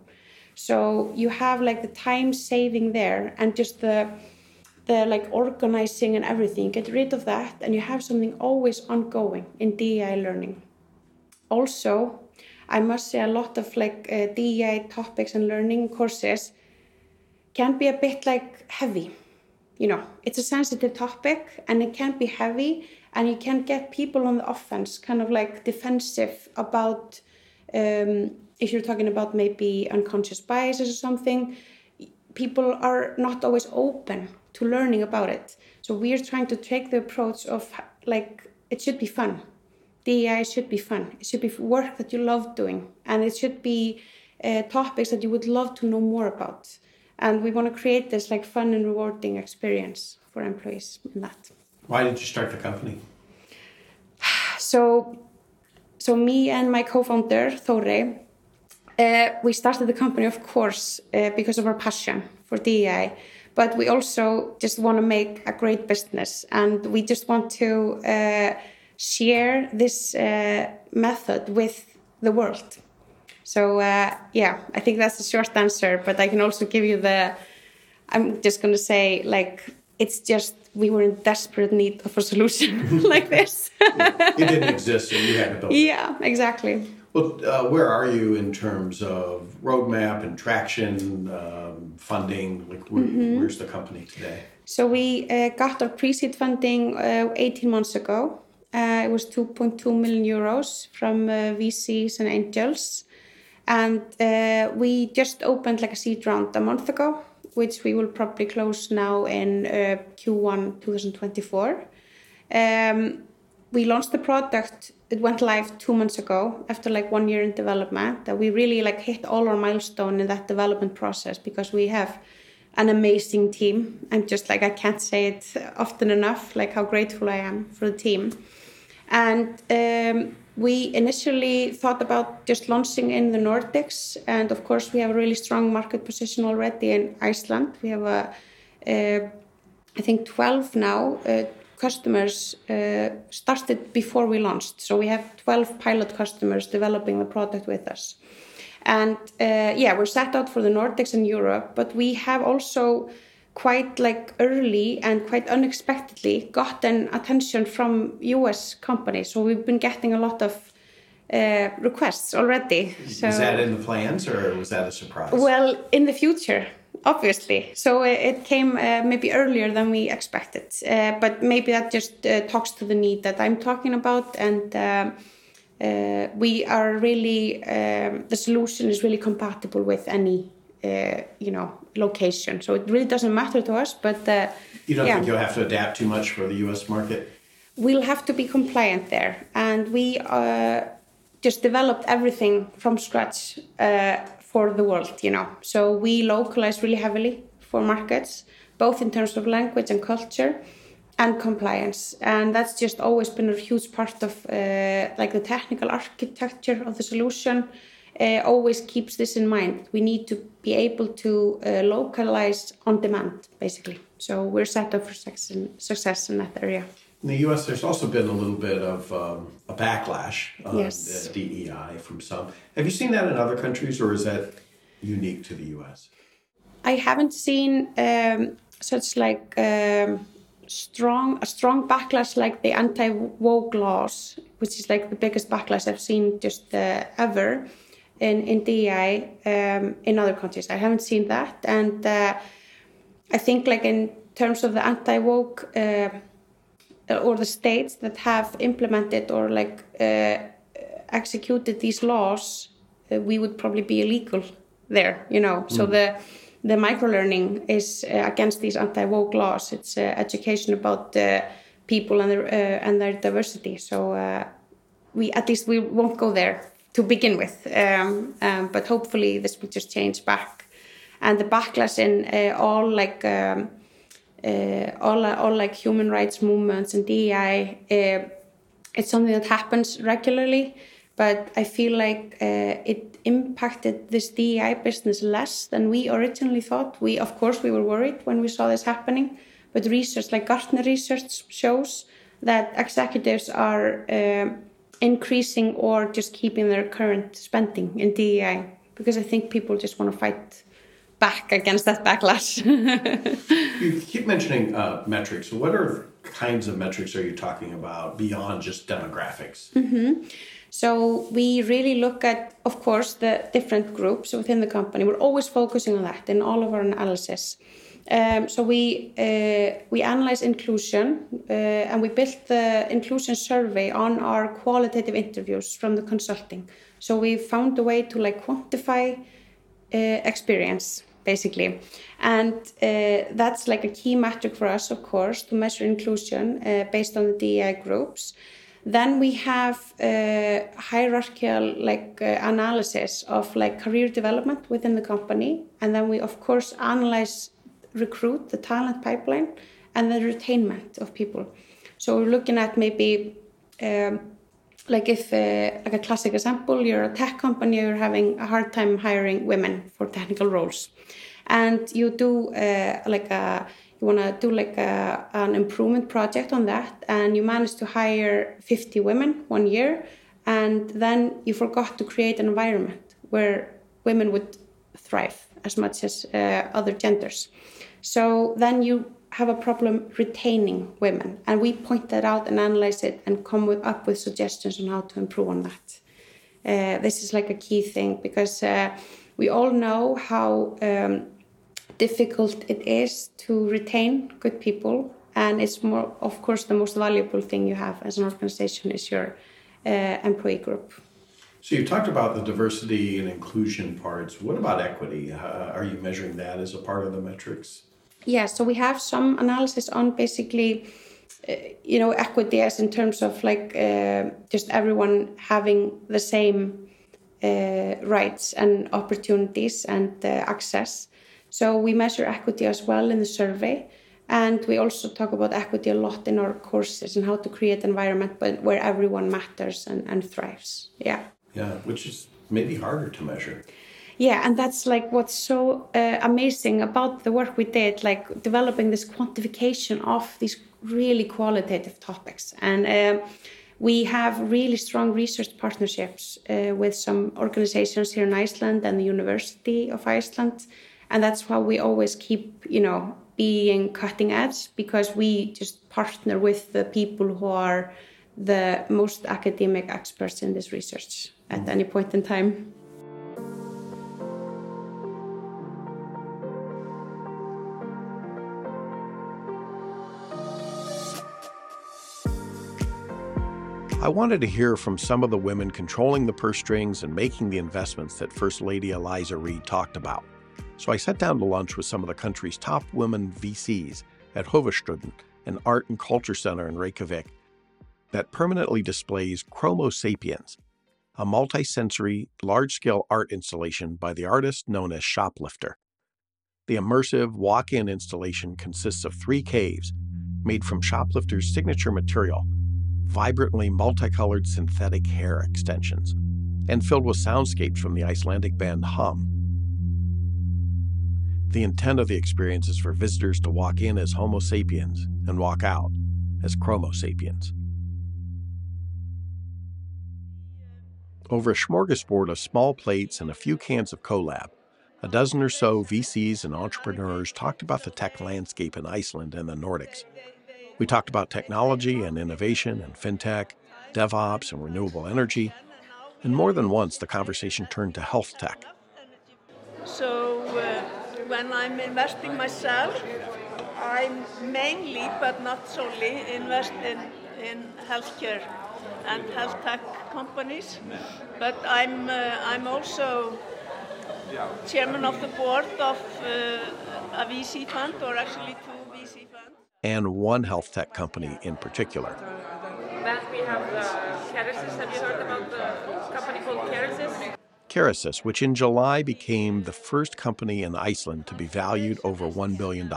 So you have like the time saving there and just the the like organizing and everything. Get rid of that and you have something always ongoing in DEI learning. Also, I must say a lot of like uh, DEI topics and learning courses can be a bit like heavy. You know, it's a sensitive topic and it can be heavy and you can get people on the offense, kind of like defensive about um, if you're talking about maybe unconscious biases or something. People are not always open to learning about it. So we're trying to take the approach of like it should be fun. DEI should be fun. It should be work that you love doing, and it should be uh, topics that you would love to know more about. And we want to create this like fun and rewarding experience for employees in that. Why did you start the company? So, so me and my co-founder Thore, uh, we started the company, of course, uh, because of our passion for DEI but we also just want to make a great business and we just want to uh, share this uh, method with the world. So uh, yeah, I think that's the short answer, but I can also give you the, I'm just going to say like, it's just, we were in desperate need of a solution like this. it didn't exist, so you had to build. Yeah, exactly. Well, uh, where are you in terms of roadmap and traction, um, funding? Like, where, Mhm. where's the company today? So we uh, got our pre-seed funding uh, 18 months ago. Uh, it was 2.2 million euros from uh, VCs and angels. And uh, we just opened like a seed round a month ago, which we will probably close now in uh, Q1 2024. Um, we launched the product it went live two months ago after like one year in development that we really like hit all our milestone in that development process because we have an amazing team i'm just like i can't say it often enough like how grateful i am for the team and um, we initially thought about just launching in the nordics and of course we have a really strong market position already in iceland we have a uh, I think 12 now uh, customers uh, started before we launched. So we have 12 pilot customers developing the product with us. And uh, yeah, we're set out for the Nordics and Europe, but we have also quite like early and quite unexpectedly gotten attention from US companies. So we've been getting a lot of uh, requests already. So, Is that in the plans or was that a surprise? well, in the future, obviously. So uh, it came uh, maybe earlier than we expected, uh, but maybe that just uh, talks to the need that I'm talking about, and um, uh, we are really um, the solution is really compatible with any. Uh, you know, location. So it really doesn't matter to us. But uh, you don't yeah. think you'll have to adapt too much for the US market? we'll have to be compliant there and we uh, just developed everything from scratch uh, for the world you know so we localize really heavily for markets both in terms of language and culture and compliance and that's just always been a huge part of uh, like the technical architecture of the solution uh, always keeps this in mind we need to be able to uh, localize on demand basically so we're set up for success in, success in that area In the U.S., there's also been a little bit of um, a backlash on Yes. uh, DEI from some. Have you seen that in other countries, or is that unique to the U.S.? I haven't seen um, such like um, strong a strong backlash like the anti woke laws, which is like the biggest backlash I've seen just uh, ever in in DEI um, in other countries. I haven't seen that, and uh, I think like in terms of the anti woke. Uh, or the states that have implemented or like uh, executed these laws, uh, we would probably be illegal there. You know, so Mm. the micro learning is uh, against these anti woke laws. It's uh, education about uh, people and their and their diversity. So uh, we at least we won't go there to begin with. Um, um, but hopefully this will just change back. And the backlash in uh, all like um, uh, all, all like human rights movements and DEI, uh, it's something that happens regularly, but I feel like uh, it impacted this DEI business less than we originally thought. We, of course, we were worried when we saw this happening, but research, like Gartner research, shows that executives are uh, increasing or just keeping their current spending in DEI because I think people just want to fight back against that backlash. you keep mentioning uh, metrics. What are kinds of metrics are you talking about beyond just demographics? Mm-hmm. So we really look at, of course, the different groups within the company. We're always focusing on that in all of our analysis. Um, so we uh, we analyze inclusion uh, and we built the inclusion survey on our qualitative interviews from the consulting. So we found a way to like quantify uh, experience basically, and uh, that's like a key metric for us, of course, to measure inclusion uh, based on the DEI groups. Then we have uh, hierarchical like analysis of like career development within the company, and then we of course analyze recruit, the talent pipeline, and the retainment of people. So we're looking at maybe, um, like if, uh, like a classic example, you're a tech company, you're having a hard time hiring women for technical roles, and you do uh, like a you want to do like a, an improvement project on that, and you manage to hire 50 women one year, and then you forgot to create an environment where women would thrive as much as uh, other genders. So then you have a problem retaining women. And we point that out and analyze it and come with, up with suggestions on how to improve on that. Uh, this is like a key thing because uh, we all know how um, difficult it is to retain good people. And it's more, of course, the most valuable thing you have as an organization is your uh, employee group. So you talked about the diversity and inclusion parts. What about equity? Uh, are you measuring that as a part of the metrics? Yeah, so we have some analysis on basically, uh, you know, equity as in terms of like uh, just everyone having the same uh, rights and opportunities and uh, access. So we measure equity as well in the survey. And we also talk about equity a lot in our courses and how to create an environment where everyone matters and, and thrives. Yeah. Yeah, which is maybe harder to measure yeah and that's like what's so uh, amazing about the work we did like developing this quantification of these really qualitative topics. And uh, we have really strong research partnerships uh, with some organizations here in Iceland and the University of Iceland. And that's why we always keep you know being cutting edge because we just partner with the people who are the most academic experts in this research at any point in time. I wanted to hear from some of the women controlling the purse strings and making the investments that First Lady Eliza Reid talked about. So I sat down to lunch with some of the country's top women VCs at Höfuðstöðin, an art and culture center in Reykjavik that permanently displays Chromo Sapiens, a multi-sensory, large-scale art installation by the artist known as Shoplifter. The immersive walk-in installation consists of three caves made from Shoplifter's signature material – vibrantly multicolored synthetic hair extensions, and filled with soundscapes from the Icelandic band HAM. The intent of the experience is for visitors to walk in as Homo sapiens and walk out as Chromo sapiens. Over a smorgasbord of small plates and a few cans of Collab, a dozen or so VCs and entrepreneurs talked about the tech landscape in Iceland and the Nordics we talked about technology and innovation and fintech, DevOps and renewable energy, and more than once the conversation turned to health tech. So, uh, when I'm investing myself, I mainly, but not solely, invest in, in healthcare and health tech companies. But I'm, uh, I'm also chairman of the board of uh, a VC fund, or actually two VC funds and one health tech company in particular. Then we have the Kerecis. Have you heard about the company called Kerecis? Kerecis, which in July became the first company in Iceland to be valued over $1 billion.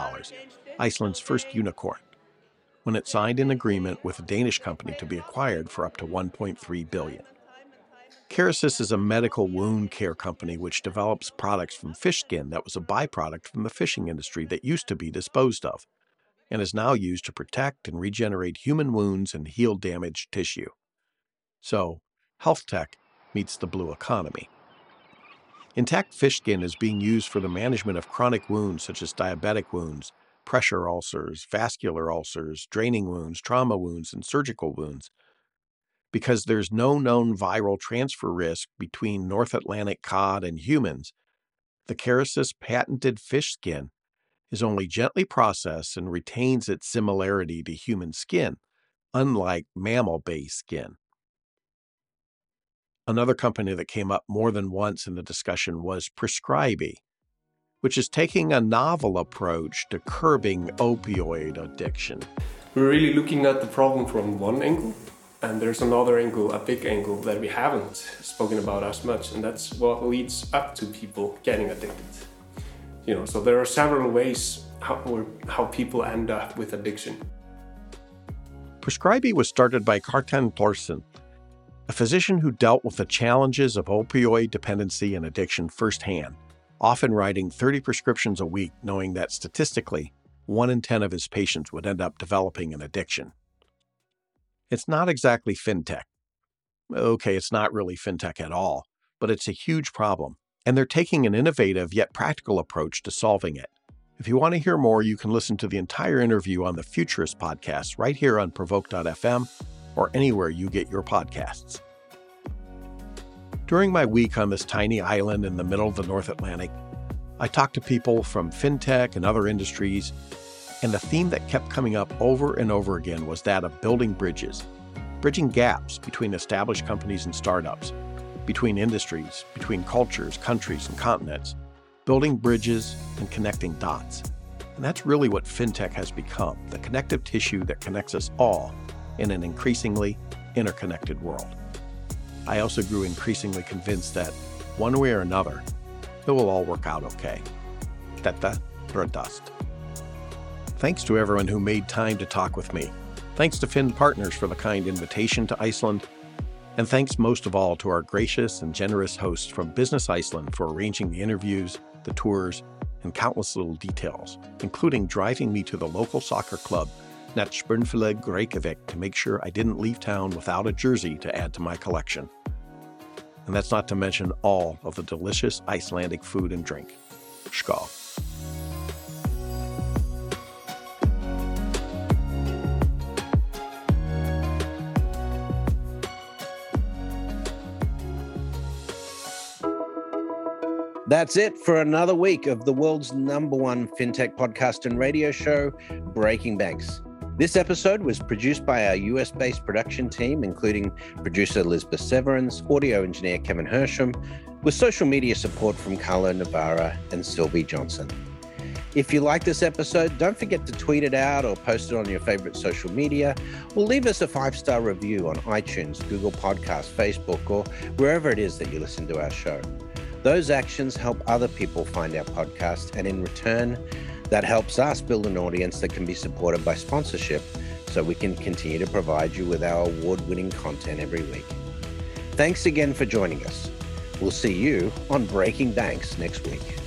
Iceland's first unicorn, when it signed an agreement with a Danish company to be acquired for up to 1.3 billion. Kerecis is a medical wound care company which develops products from fish skin that was a byproduct from the fishing industry that used to be disposed of and is now used to protect and regenerate human wounds and heal damaged tissue. So, health tech meets the blue economy. Intact fish skin is being used for the management of chronic wounds such as diabetic wounds, pressure ulcers, vascular ulcers, draining wounds, trauma wounds, and surgical wounds. Because there's no known viral transfer risk between North Atlantic cod and humans, the Kerecis patented fish skin is only gently processed and retains its similarity to human skin, unlike mammal based skin. Another company that came up more than once in the discussion was Prescriby, which is taking a novel approach to curbing opioid addiction. We're really looking at the problem from one angle, and there's another angle, a big angle that we haven't spoken about as much, and that's what leads up to people getting addicted. You know, so there are several ways how, how people end up with addiction. Prescriby was started by Kjartan Thorsen, a physician who dealt with the challenges of opioid dependency and addiction firsthand, often writing 30 prescriptions a week, knowing that statistically, 1 in 10 of his patients would end up developing an addiction. It's not exactly fintech. Okay, it's not really fintech at all, but it's a huge problem, and they're taking an innovative yet practical approach to solving it. If you want to hear more, you can listen to the entire interview on the Futurist podcast right here on Provoke.fm or anywhere you get your podcasts. During my week on this tiny island in the middle of the North Atlantic, I talked to people from fintech and other industries, and the theme that kept coming up over and over again was that of building bridges, bridging gaps between established companies and startups, between industries, between cultures, countries, and continents, building bridges and connecting dots. And that's really what fintech has become the connective tissue that connects us all in an increasingly interconnected world. I also grew increasingly convinced that, one way or another, it will all work out okay. Detta dust. Thanks to everyone who made time to talk with me. Thanks to Finn Partners for the kind invitation to Iceland. And thanks most of all to our gracious and generous hosts from Business Iceland for arranging the interviews, the tours, and countless little details, including driving me to the local soccer club Knattspyrnufélag Reykjavik to make sure I didn't leave town without a jersey to add to my collection. And that's not to mention all of the delicious Icelandic food and drink. Skål. That's it for another week of the world's number one fintech podcast and radio show, Breaking Banks. This episode was produced by our US based production team, including producer Elizabeth Severance, audio engineer Kevin Hirsham, with social media support from Carlo Navarra and Sylvie Johnson. If you like this episode, don't forget to tweet it out or post it on your favorite social media, or leave us a five star review on iTunes, Google Podcasts, Facebook, or wherever it is that you listen to our show. Those actions help other people find our podcast, and in return, that helps us build an audience that can be supported by sponsorship so we can continue to provide you with our award winning content every week. Thanks again for joining us. We'll see you on Breaking Banks next week.